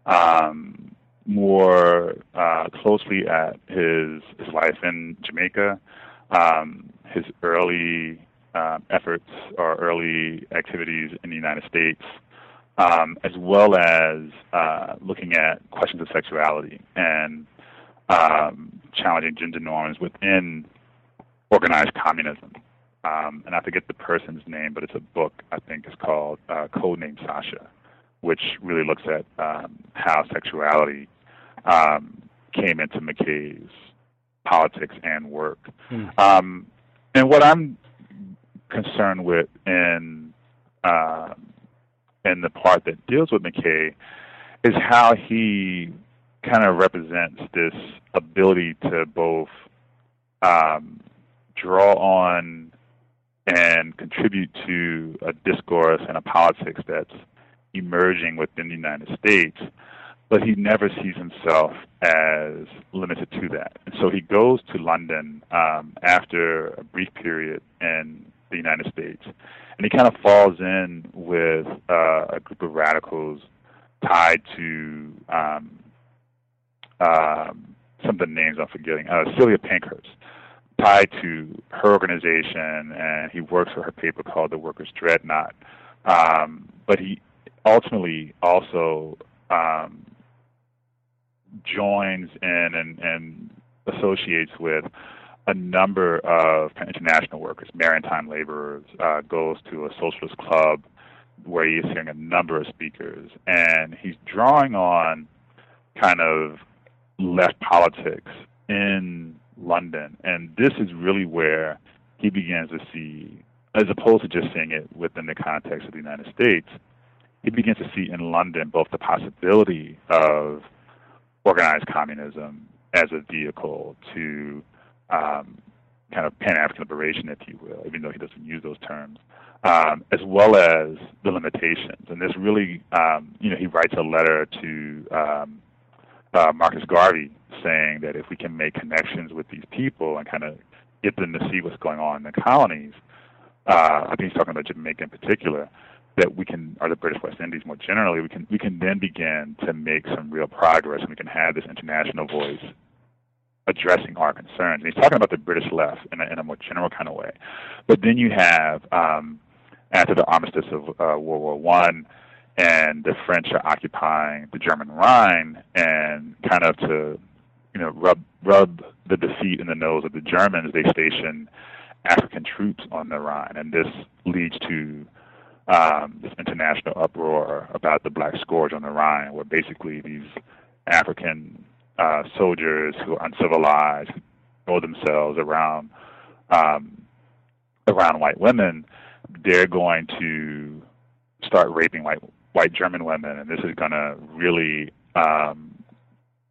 um, more uh, closely at his his life in Jamaica, um, his early uh, efforts or early activities in the United States, um, as well as uh, looking at questions of sexuality and um, challenging gender norms within organized communism um, and I forget the person's name, but it's a book I think is called uh, Codename Sasha, which really looks at um, how sexuality um, came into McKay's politics and work. Mm. Um, and what I'm concerned with in uh, in the part that deals with McKay is how he kind of represents this ability to both um, draw on and contribute to a discourse and a politics that's emerging within the United States, but he never sees himself as limited to that. And so he goes to London um, after a brief period in the United States, and he kind of falls in with uh, a group of radicals tied to um, um, some of the names I'm forgetting. Uh, Sylvia Pankhurst tied to her organization, and he works for her paper called The Workers' Dreadnought. Um, but he ultimately also um, joins in and, and associates with a number of international workers, maritime laborers, uh, goes to a socialist club where he's hearing a number of speakers, and he's drawing on kind of left politics in London, and this is really where he begins to see, as opposed to just seeing it within the context of the United States, he begins to see in London both the possibility of organized communism as a vehicle to um, kind of Pan African liberation, if you will, even though he doesn't use those terms, um, as well as the limitations. And this really, um, you know, he writes a letter to um, uh, Marcus Garvey saying that if we can make connections with these people and kind of get them to see what's going on in the colonies, uh, I think he's talking about Jamaica in particular, that we can, or the British West Indies more generally, we can we can then begin to make some real progress, and we can have this international voice addressing our concerns. And he's talking about the British left in a, in a more general kind of way. But then you have um, after the armistice of uh, World War One, and the French are occupying the German Rhine, and kind of to you know rub rub the defeat in the nose of the Germans, they station African troops on the Rhine, and this leads to um, this international uproar about the Black Scourge on the Rhine, where basically these African uh, soldiers who are uncivilized, throw themselves around um, around white women, they're going to start raping white white German women, and this is going to really um,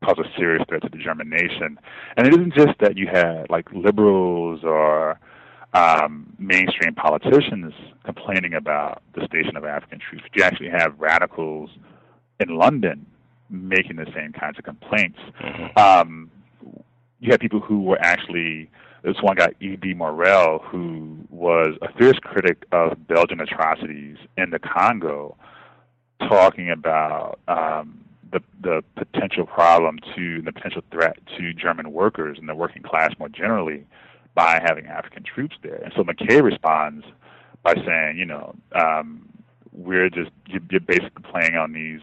cause a serious threat to the German nation. And it isn't just that you had like liberals or um, mainstream politicians complaining about the station of African troops. You actually have radicals in London making the same kinds of complaints. Mm-hmm. Um, you had people who were actually this one guy, E.D. Morel, who was a fierce critic of Belgian atrocities in the Congo, talking about um, the the potential problem to the potential threat to German workers and the working class more generally by having African troops there. And so McKay responds by saying, you know, um, we're just you're basically playing on these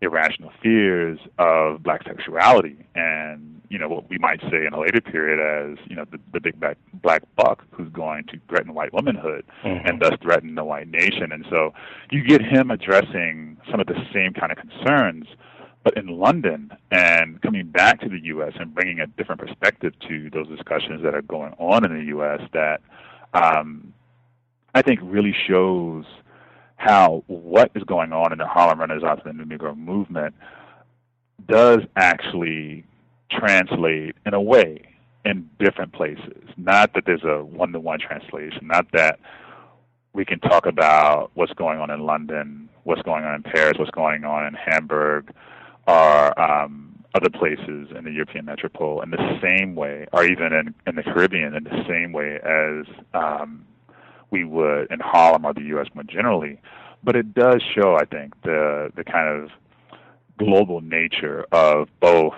irrational fears of black sexuality and you know what we might say in a later period as you know the, the big black, black buck who's going to threaten white womanhood mm-hmm. and thus threaten the white nation and so you get him addressing some of the same kind of concerns but in London and coming back to the U.S. and bringing a different perspective to those discussions that are going on in the U.S. that um, I think really shows how what is going on in the Harlem Renaissance and the New Negro movement does actually translate in a way in different places. Not that there's a one to one translation, not that we can talk about what's going on in London, what's going on in Paris, what's going on in Hamburg, or um, other places in the European metropole in the same way, or even in, in the Caribbean in the same way as um, we would in Harlem or the U.S. more generally. But it does show, I think, the the kind of global nature of both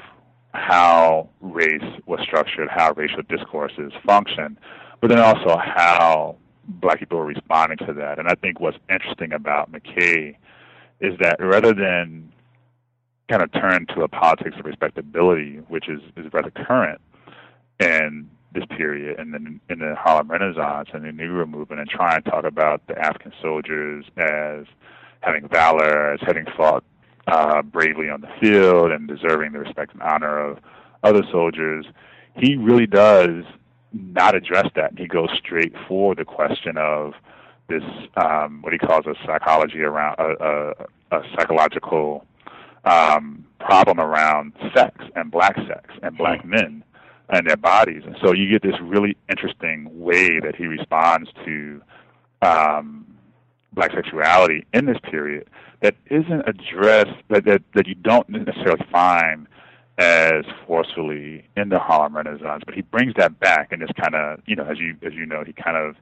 how race was structured, how racial discourses function, but then also how black people are responding to that. And I think what's interesting about McKay is that rather than kind of turn to a politics of respectability, which is, is rather current in this period and then in the Harlem Renaissance and the Negro movement and try and talk about the African soldiers as having valor, as having fought uh, bravely on the field and deserving the respect and honor of other soldiers. He really does not address that. He goes straight for the question of this, um, what he calls a psychology around a, a, a psychological um, problem around sex and black sex and black mm-hmm. men and their bodies. And so you get this really interesting way that he responds to um, black sexuality in this period that isn't addressed, that, that, that you don't necessarily find as forcefully in the Harlem Renaissance, but he brings that back and just kind of, you know, as you as you know, he kind of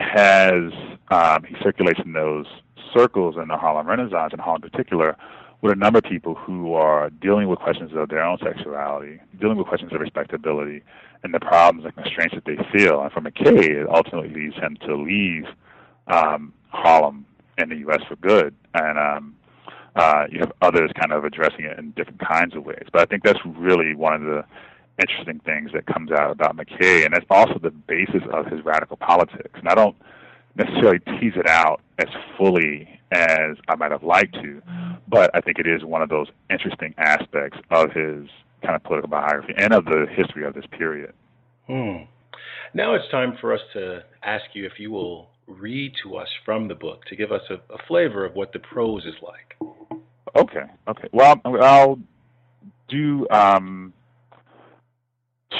has um, he circulates in those circles in the Harlem Renaissance, and Harlem in particular, with a number of people who are dealing with questions of their own sexuality, dealing with questions of respectability, and the problems and constraints that they feel. And for McKay, it ultimately leads him to leave um, Harlem in the U.S. for good. And um, uh, you have others kind of addressing it in different kinds of ways. But I think that's really one of the interesting things that comes out about McKay, and that's also the basis of his radical politics. And I don't necessarily tease it out as fully as I might have liked to, but I think it is one of those interesting aspects of his kind of political biography and of the history of this period. Hmm. Now it's time for us to ask you if you will read to us from the book to give us a, a flavor of what the prose is like. Okay, okay. Well, I'll do um,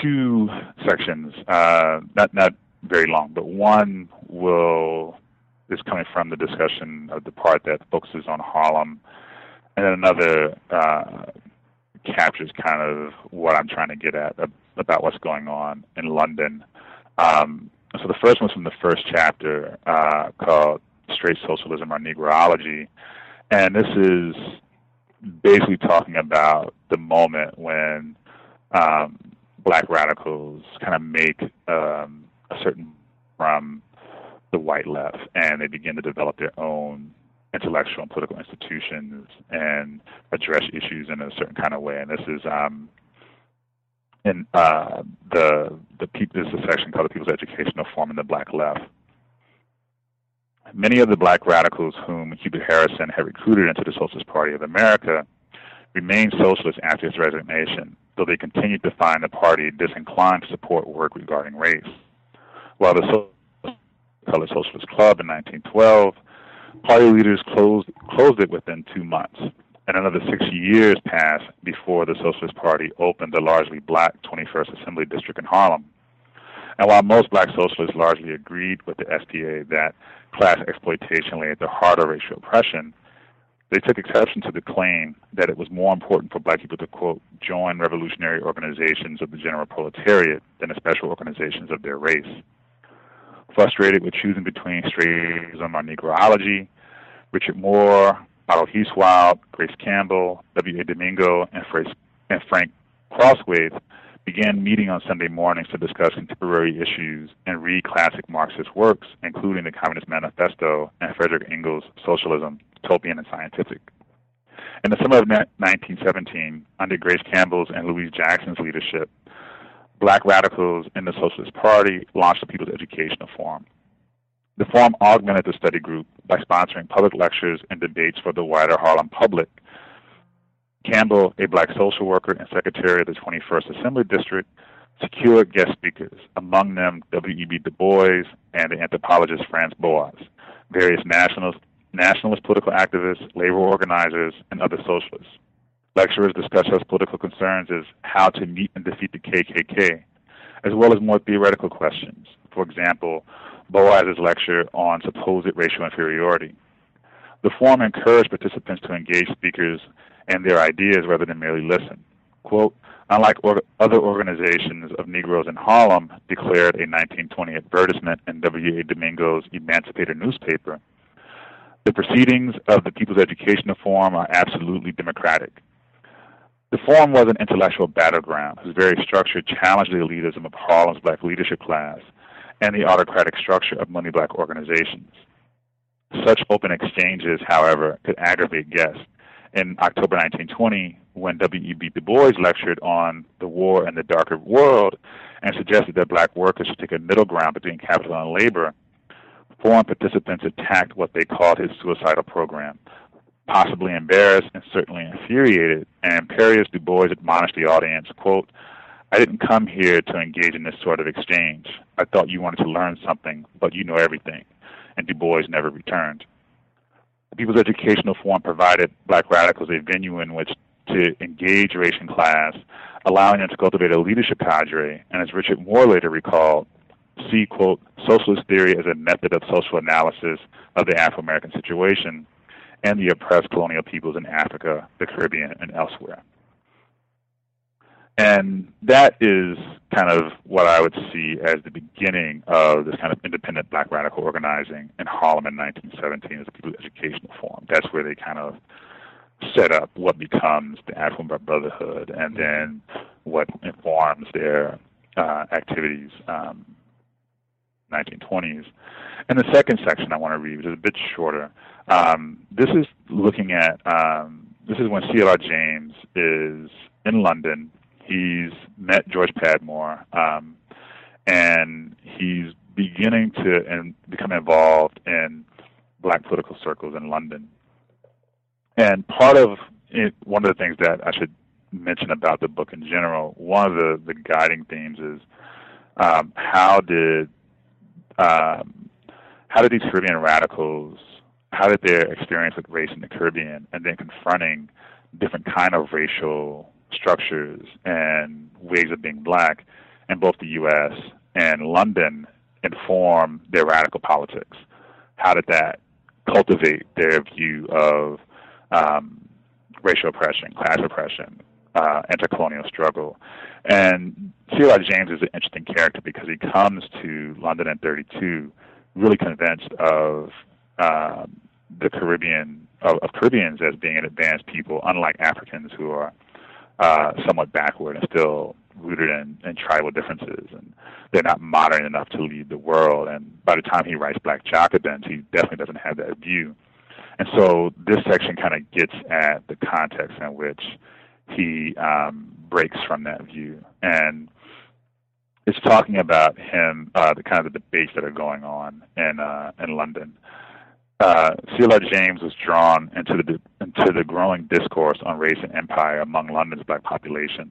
two sections, uh, not not very long, but one will is coming from the discussion of the part that focuses on Harlem, and then another uh, captures kind of what I'm trying to get at about what's going on in London. Um, so the first one's from the first chapter uh, called Straight Socialism or Negroology, and this is basically talking about the moment when um, black radicals kind of make um, certain from the white left, and they begin to develop their own intellectual and political institutions and address issues in a certain kind of way. And this is um, in uh, the the this is a section called the People's Educational Forum in the Black Left. Many of the black radicals whom Hubert Harrison had recruited into the Socialist Party of America remained socialists after his resignation, though they continued to find the party disinclined to support work regarding race. The Colored Socialist Club in 1912, party leaders closed, closed it within two months, and another six years passed before the Socialist Party opened the largely black 21st Assembly District in Harlem. And while most black socialists largely agreed with the SPA that class exploitation lay at the heart of racial oppression, they took exception to the claim that it was more important for black people to, quote, join revolutionary organizations of the general proletariat than the special organizations of their race. Frustrated with choosing between straighism or negroology, Richard Moore, Otto Huiswoud, Grace Campbell, W.A. Domingo, and, Frank Crosswaith began meeting on Sunday mornings to discuss contemporary issues and read classic Marxist works, including the Communist Manifesto and Frederick Engels' Socialism, Utopian and Scientific. In the summer of 1917, under Grace Campbell's and Louise Jackson's leadership, black radicals in the Socialist Party launched the People's Educational Forum. The forum augmented the study group by sponsoring public lectures and debates for the wider Harlem public Campbell, a black social worker and secretary of the 21st Assembly District, secured guest speakers, among them W.E.B. Du Bois and the anthropologist Franz Boas, various nationalist, nationalist political activists, labor organizers, and other socialists. Lecturers discussed such political concerns as how to meet and defeat the KKK, as well as more theoretical questions. For example, Boas's lecture on supposed racial inferiority. The forum encouraged participants to engage speakers and their ideas rather than merely listen. Quote, unlike or- other organizations of Negroes in Harlem, declared a 1920 advertisement in W.A. Domingo's Emancipator newspaper, the proceedings of the People's Educational Forum are absolutely democratic. The forum was an intellectual battleground whose very structure challenged the elitism of Harlem's black leadership class and the autocratic structure of money black organizations. Such open exchanges, however, could aggravate guests in October 1920 when W.E.B. Du Bois lectured on the war and the darker world and suggested that black workers should take a middle ground between capital and labor, forum participants attacked what they called his suicidal program. Possibly embarrassed and certainly infuriated, and imperious Du Bois admonished the audience, quote, I didn't come here to engage in this sort of exchange. I thought you wanted to learn something, but you know everything. And Du Bois never returned. The People's Educational Forum provided black radicals a venue in which to engage race and class, allowing them to cultivate a leadership cadre, and as Richard Moore later recalled, see, quote, socialist theory as a method of social analysis of the Afro American situation and the oppressed colonial peoples in Africa, the Caribbean, and elsewhere. And that is kind of what I would see as the beginning of this kind of independent black radical organizing in Harlem in 1917 as a People's Educational Forum. That's where they kind of set up what becomes the African Brotherhood and then what informs their uh, activities um, 1920s. And the second section I want to read, which is a bit shorter, um, this is looking at, um, this is when C.L.R. James is in London He's met George Padmore, um, and he's beginning to and become involved in black political circles in London. And part of it, one of the things that I should mention about the book in general, one of the, the guiding themes is um, how did um, how did these Caribbean radicals, how did their experience with race in the Caribbean, and then confronting different kind of racial structures and ways of being black in both the U.S. and London inform their radical politics? How did that cultivate their view of um, racial oppression, class oppression, uh, anti-colonial struggle? And C.L.R. James is an interesting character because he comes to London in 32 really convinced of um, the Caribbean of, of Caribbeans as being an advanced people, unlike Africans who are uh, somewhat backward and still rooted in, in tribal differences, and they're not modern enough to lead the world. And by the time he writes Black Jacobins, he definitely doesn't have that view. And so this section kind of gets at the context in which he um, breaks from that view, and it's talking about him, uh, the kind of the debates that are going on in uh, in London uh. James was drawn into the into the growing discourse on race and empire among London's black population.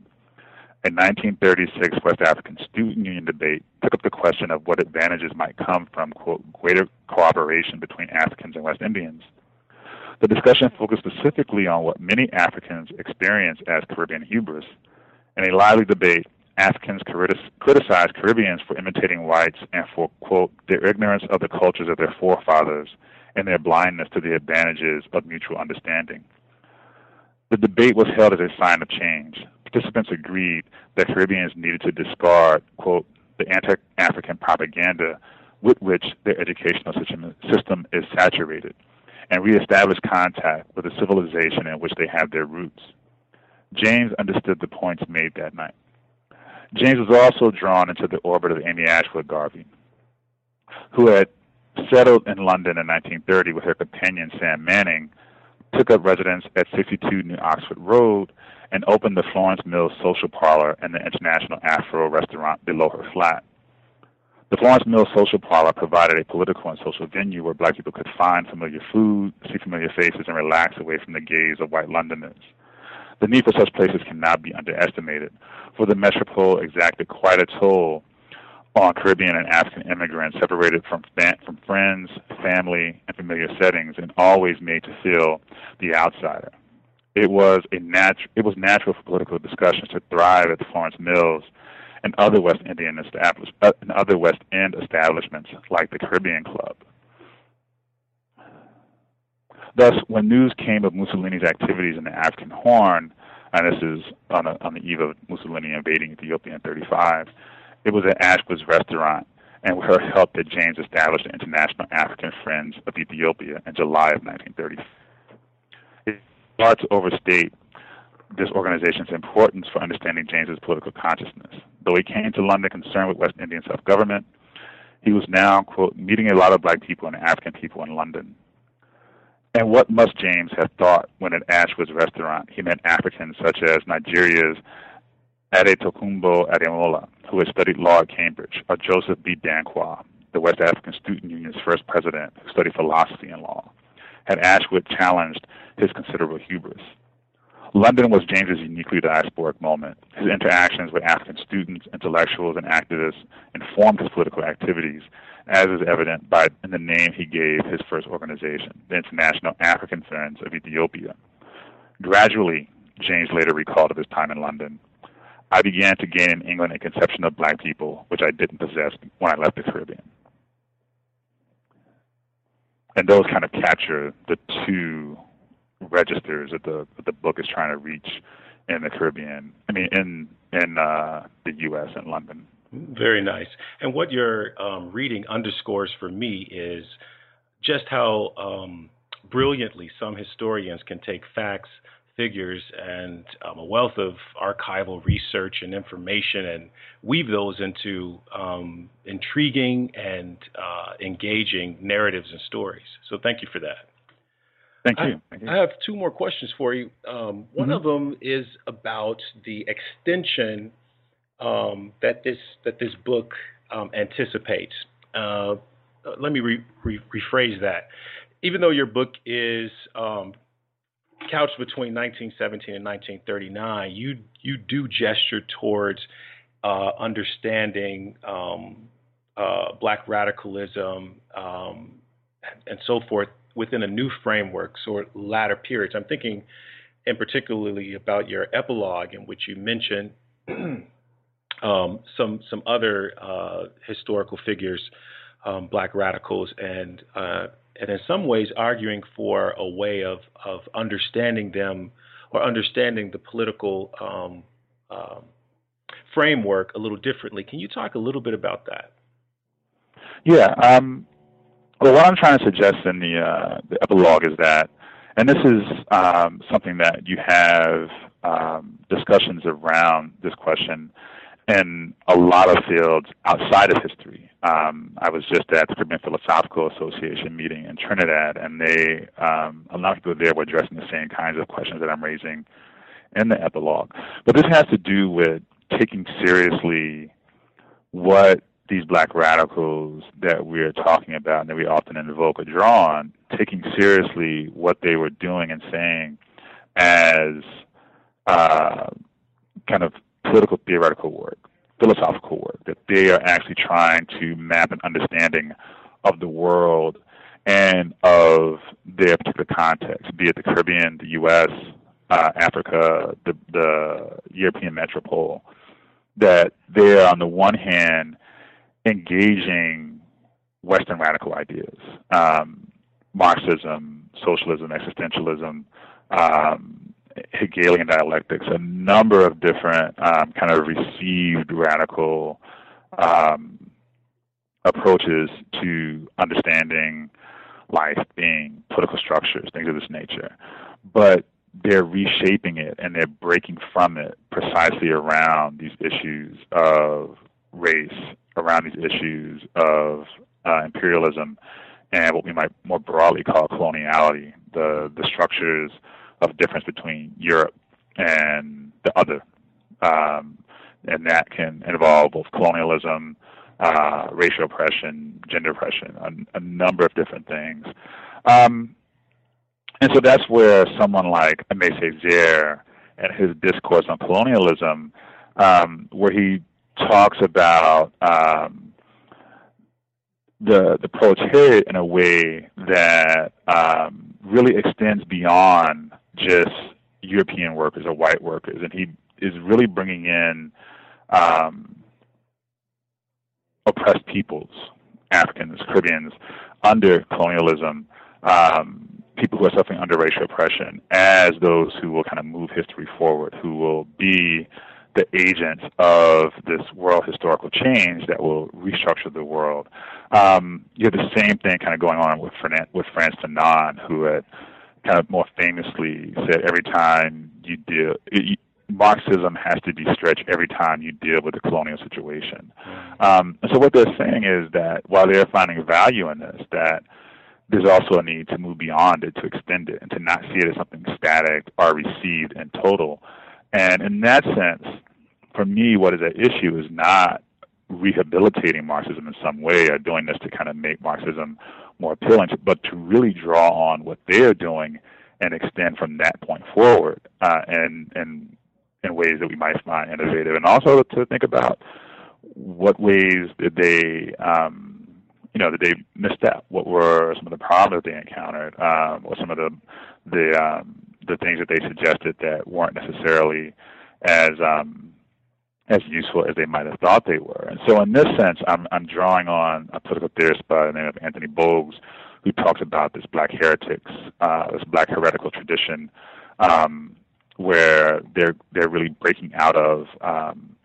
A 1936 West African Student Union debate took up the question of what advantages might come from quote, greater cooperation between Africans and West Indians. The discussion focused specifically on what many Africans experience as Caribbean hubris. In a lively debate, Africans criticized Caribbeans for imitating whites and for, quote, their ignorance of the cultures of their forefathers and their blindness to the advantages of mutual understanding. The debate was held as a sign of change. Participants agreed that Caribbeans needed to discard, quote, the anti African propaganda with which their educational system is saturated and reestablish contact with the civilization in which they have their roots. James understood the points made that night. James was also drawn into the orbit of Amy Ashwood Garvey, who had settled in London in 1930 with her companion Sam Manning, took up residence at 62 New Oxford Road, and opened the Florence Mills Social Parlor and the International Afro restaurant below her flat. The Florence Mills Social Parlor provided a political and social venue where black people could find familiar food, see familiar faces, and relax away from the gaze of white Londoners. The need for such places cannot be underestimated, for the metropole exacted quite a toll on Caribbean and African immigrants separated from from friends, family, and familiar settings, and always made to feel the outsider. It was a natu- it was natural for political discussions to thrive at the Florence Mills and other West Indian establish- uh, and other West End establishments like the Caribbean Club. Thus, when news came of Mussolini's activities in the African Horn, and this is on, a, on the eve of Mussolini invading Ethiopia in 35, it was at Ashwood's restaurant, and with her help James established the International African Friends of Ethiopia in July of 1930. It's hard to overstate this organization's importance for understanding James's political consciousness. Though he came to London concerned with West Indian self-government, he was now, quote, meeting a lot of black people and African people in London. And what must James have thought when at Ashwood's restaurant he met Africans such as Nigeria's Adetokunbo Ademola, who had studied law at Cambridge, or Joseph B. Danquah, the West African Student Union's first president who studied philosophy and law, had Ashwood challenged his considerable hubris. London was James's uniquely diasporic moment. His interactions with African students, intellectuals, and activists informed his political activities, as is evident by in the name he gave his first organization, the International African Friends of Ethiopia. Gradually, James later recalled of his time in London, I began to gain in England a conception of black people which I didn't possess when I left the Caribbean. And those kind of capture the two registers that the that the book is trying to reach in the Caribbean. I mean, in in uh, the U.S. and London. Very nice. And what you're um, reading underscores for me is just how um, brilliantly some historians can take facts figures and um, a wealth of archival research and information and weave those into um, intriguing and uh, engaging narratives and stories. So thank you for that. Thank you. I, Thank you. I have two more questions for you. Um, one mm-hmm. of them is about the extension um, that this that this book um, anticipates. Uh, let me re- re- rephrase that. Even though your book is um, couched between 1917 and 1939, you you do gesture towards uh, understanding um, uh, black radicalism um, and so forth within a new framework, or latter periods. I'm thinking, in particularly about your epilogue, in which you mention um, some some other uh, historical figures, um, black radicals, and uh, and in some ways arguing for a way of of understanding them or understanding the political um, um framework a little differently. Can you talk a little bit about that? Yeah. Um, well, what I'm trying to suggest in the uh, the epilogue is that, and this is um, something that you have um, discussions around this question in a lot of fields outside of history. Um, I was just at the Caribbean Philosophical Association meeting in Trinidad, and they um, a lot of people there were addressing the same kinds of questions that I'm raising in the epilogue. But this has to do with taking seriously what these black radicals that we're talking about and that we often invoke or draw on, taking seriously what they were doing and saying as uh, kind of political theoretical work, philosophical work, that they are actually trying to map an understanding of the world and of their particular context, be it the Caribbean, the U.S., uh, Africa, the, the European metropole, that they're on the one hand engaging Western radical ideas, um, Marxism, socialism, existentialism, um, Hegelian dialectics, a number of different um, kind of received radical um, approaches to understanding life, being, political structures, things of this nature. But they're reshaping it and they're breaking from it precisely around these issues of race, around these issues of uh, imperialism, and what we might more broadly call coloniality, the the structures of difference between Europe and the other. Um, and that can involve both colonialism, uh, racial oppression, gender oppression, a, a number of different things. Um, and so that's where someone like Aimé Césaire and his discourse on colonialism, um, where he talks about um, the the proletariat in a way that um, really extends beyond just European workers or white workers, and he is really bringing in um, oppressed peoples, Africans, Caribbeans, under colonialism, um, people who are suffering under racial oppression, as those who will kind of move history forward, who will be the agents of this world historical change that will restructure the world. Um, you have the same thing kind of going on with Fran- with Frantz Fanon, who had kind of more famously said every time you deal, it, Marxism has to be stretched every time you deal with the colonial situation. Um, so what they're saying is that while they're finding value in this, that there's also a need to move beyond it, to extend it, and to not see it as something static or received in total. And in that sense, for me, what is at issue is not rehabilitating Marxism in some way or doing this to kind of make Marxism more appealing, but to really draw on what they're doing and extend from that point forward uh, and, and in ways that we might find innovative. And also to think about what ways did they, um, you know, did they misstep? What were some of the problems that they encountered? Um, what some of the the um, the things that they suggested that weren't necessarily as um, as useful as they might have thought they were. And so, in this sense, I'm I'm drawing on a political theorist by the name of Anthony Bogues, who talks about this black heretics, uh, this black heretical tradition, um, where they're they're really breaking out of um,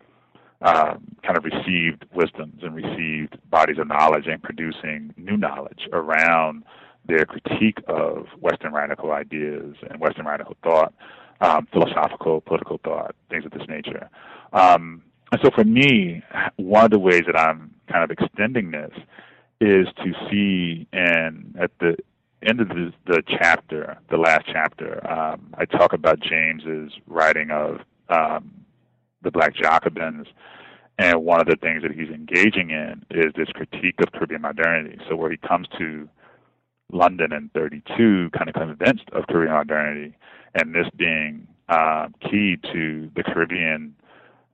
uh, kind of received wisdoms and received bodies of knowledge and producing new knowledge around their critique of Western radical ideas and Western radical thought, um, philosophical, political thought, things of this nature. Um, and so for me, one of the ways that I'm kind of extending this is to see and at the end of the, the chapter, the last chapter, um, I talk about James's writing of um, the Black Jacobins, and one of the things that he's engaging in is this critique of Caribbean modernity. So where he comes to London in 32, kind of convinced of Caribbean modernity, and this being uh, key to the Caribbean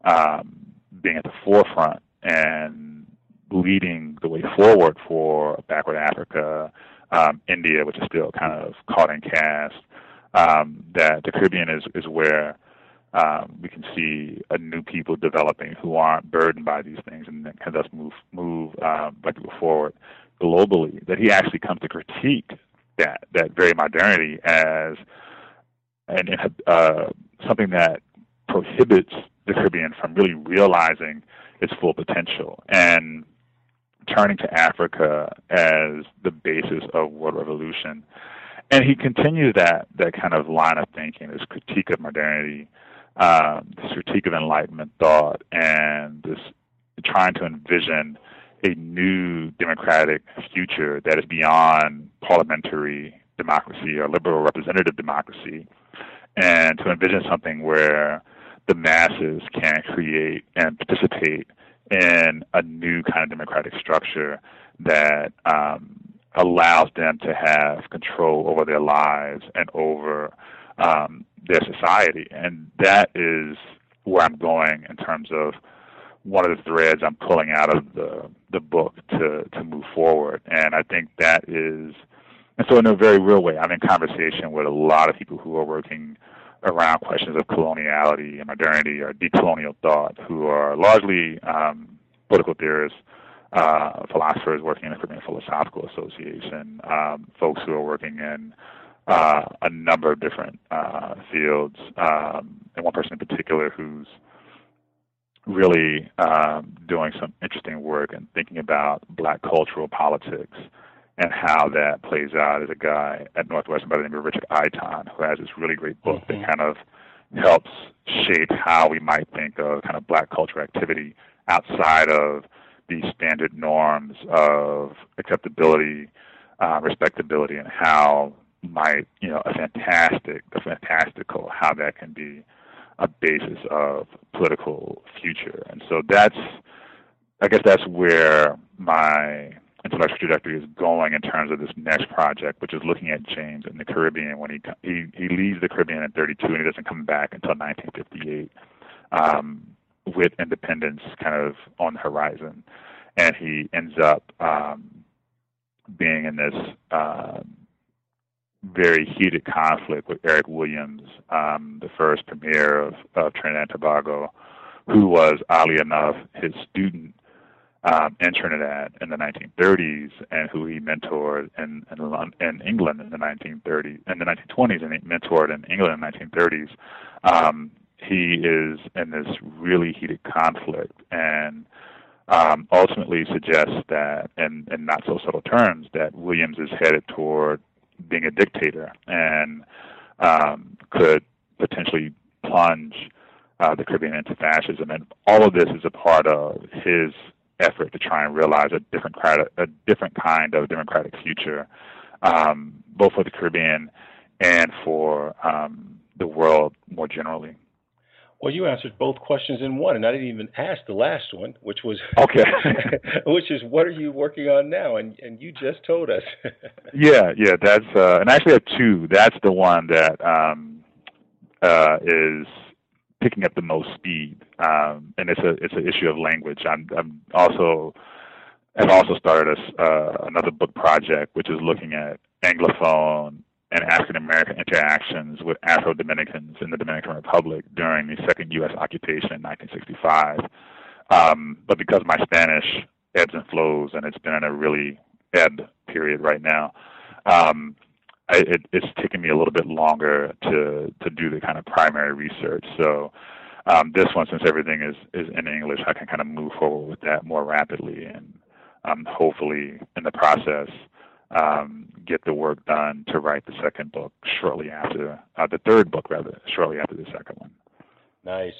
um, being at the forefront and leading the way forward for backward Africa, um, India, which is still kind of caught in caste. Um, that the Caribbean is is where um, we can see a new people developing who aren't burdened by these things and can thus move move um, people forward globally. That he actually comes to critique that that very modernity as and uh, something that prohibits the Caribbean from really realizing its full potential and turning to Africa as the basis of world revolution. And he continues that that kind of line of thinking, this critique of modernity, um, this critique of Enlightenment thought, and this trying to envision a new democratic future that is beyond parliamentary democracy or liberal representative democracy, and to envision something where the masses can create and participate in a new kind of democratic structure that um, allows them to have control over their lives and over um, their society. And that is where I'm going in terms of one of the threads I'm pulling out of the the book to to move forward. And I think that is, and so in a very real way, I'm in conversation with a lot of people who are working around questions of coloniality and modernity or decolonial thought, who are largely um, political theorists, uh, philosophers working in the Caribbean Philosophical Association, um, folks who are working in uh, a number of different uh, fields, um, and one person in particular who's really um, doing some interesting work and thinking about black cultural politics and how that plays out is a guy at Northwestern by the name of Richard Iton, who has this really great book mm-hmm. that kind of helps shape how we might think of kind of black culture activity outside of these standard norms of acceptability, uh, respectability, and how might, you know, a fantastic, a fantastical, how that can be a basis of political future. And so that's, I guess that's where my intellectual trajectory is going in terms of this next project, which is looking at James in the Caribbean when he he, he leaves the Caribbean in 32 and he doesn't come back until 1958, um, with independence kind of on the horizon, and he ends up um, being in this. Uh, very heated conflict with Eric Williams, um, the first premier of, of Trinidad and Tobago, who was, oddly enough, his student um, in Trinidad in the 1930s, and who he mentored in in, in England in the 1930s, in the 1920s, and he mentored in England in the 1930s. Um, he is in this really heated conflict, and um, ultimately suggests that, in, in not so subtle terms, that Williams is headed toward being a dictator and um, could potentially plunge uh, the Caribbean into fascism. And all of this is a part of his effort to try and realize a different kind of, a different kind of democratic future, um, both for the Caribbean and for um, the world more generally. Well, you answered both questions in one, and I didn't even ask the last one, which was okay, which is what are you working on now? And and you just told us. yeah, yeah, that's uh, and I actually have two. That's the one that um, uh, is picking up the most speed, um, and it's a it's an issue of language. I'm, I'm also have also started a, uh, another book project, which is looking at Anglophone and African American interactions with Afro Dominicans in the Dominican Republic during the second U.S. occupation in 1965. Um, but because my Spanish ebbs and flows, and it's been in a really ebb period right now, um, I, it, it's taken me a little bit longer to to do the kind of primary research. So um, this one, since everything is is in English, I can kind of move forward with that more rapidly, and um, hopefully in the process um, get the work done to write the second book shortly after uh, the third book, rather shortly after the second one. Nice.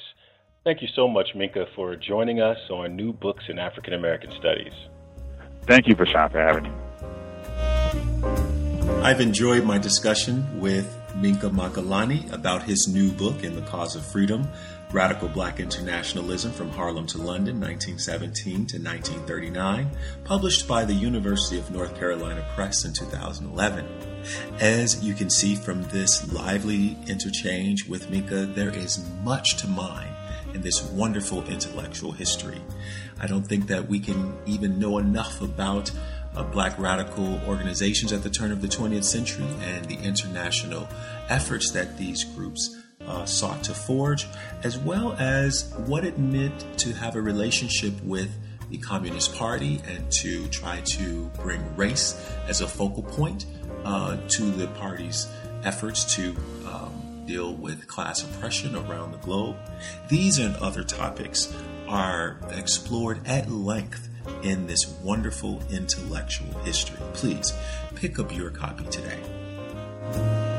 Thank you so much, Minkah, for joining us on New Books in African American Studies. Thank you, Prashant, for having me. I've enjoyed my discussion with Minkah Makalani about his new book, In the Cause of Freedom Radical Black Internationalism from Harlem to London, 1917 to 1939, published by the University of North Carolina Press in 2011. As you can see from this lively interchange with Minkah, there is much to mine in this wonderful intellectual history. I don't think that we can even know enough about uh, black radical organizations at the turn of the 20th century and the international efforts that these groups uh, sought to forge, as well as what it meant to have a relationship with the Communist Party and to try to bring race as a focal point uh, to the party's efforts to um, deal with class oppression around the globe. These and other topics are explored at length in this wonderful intellectual history. Please pick up your copy today.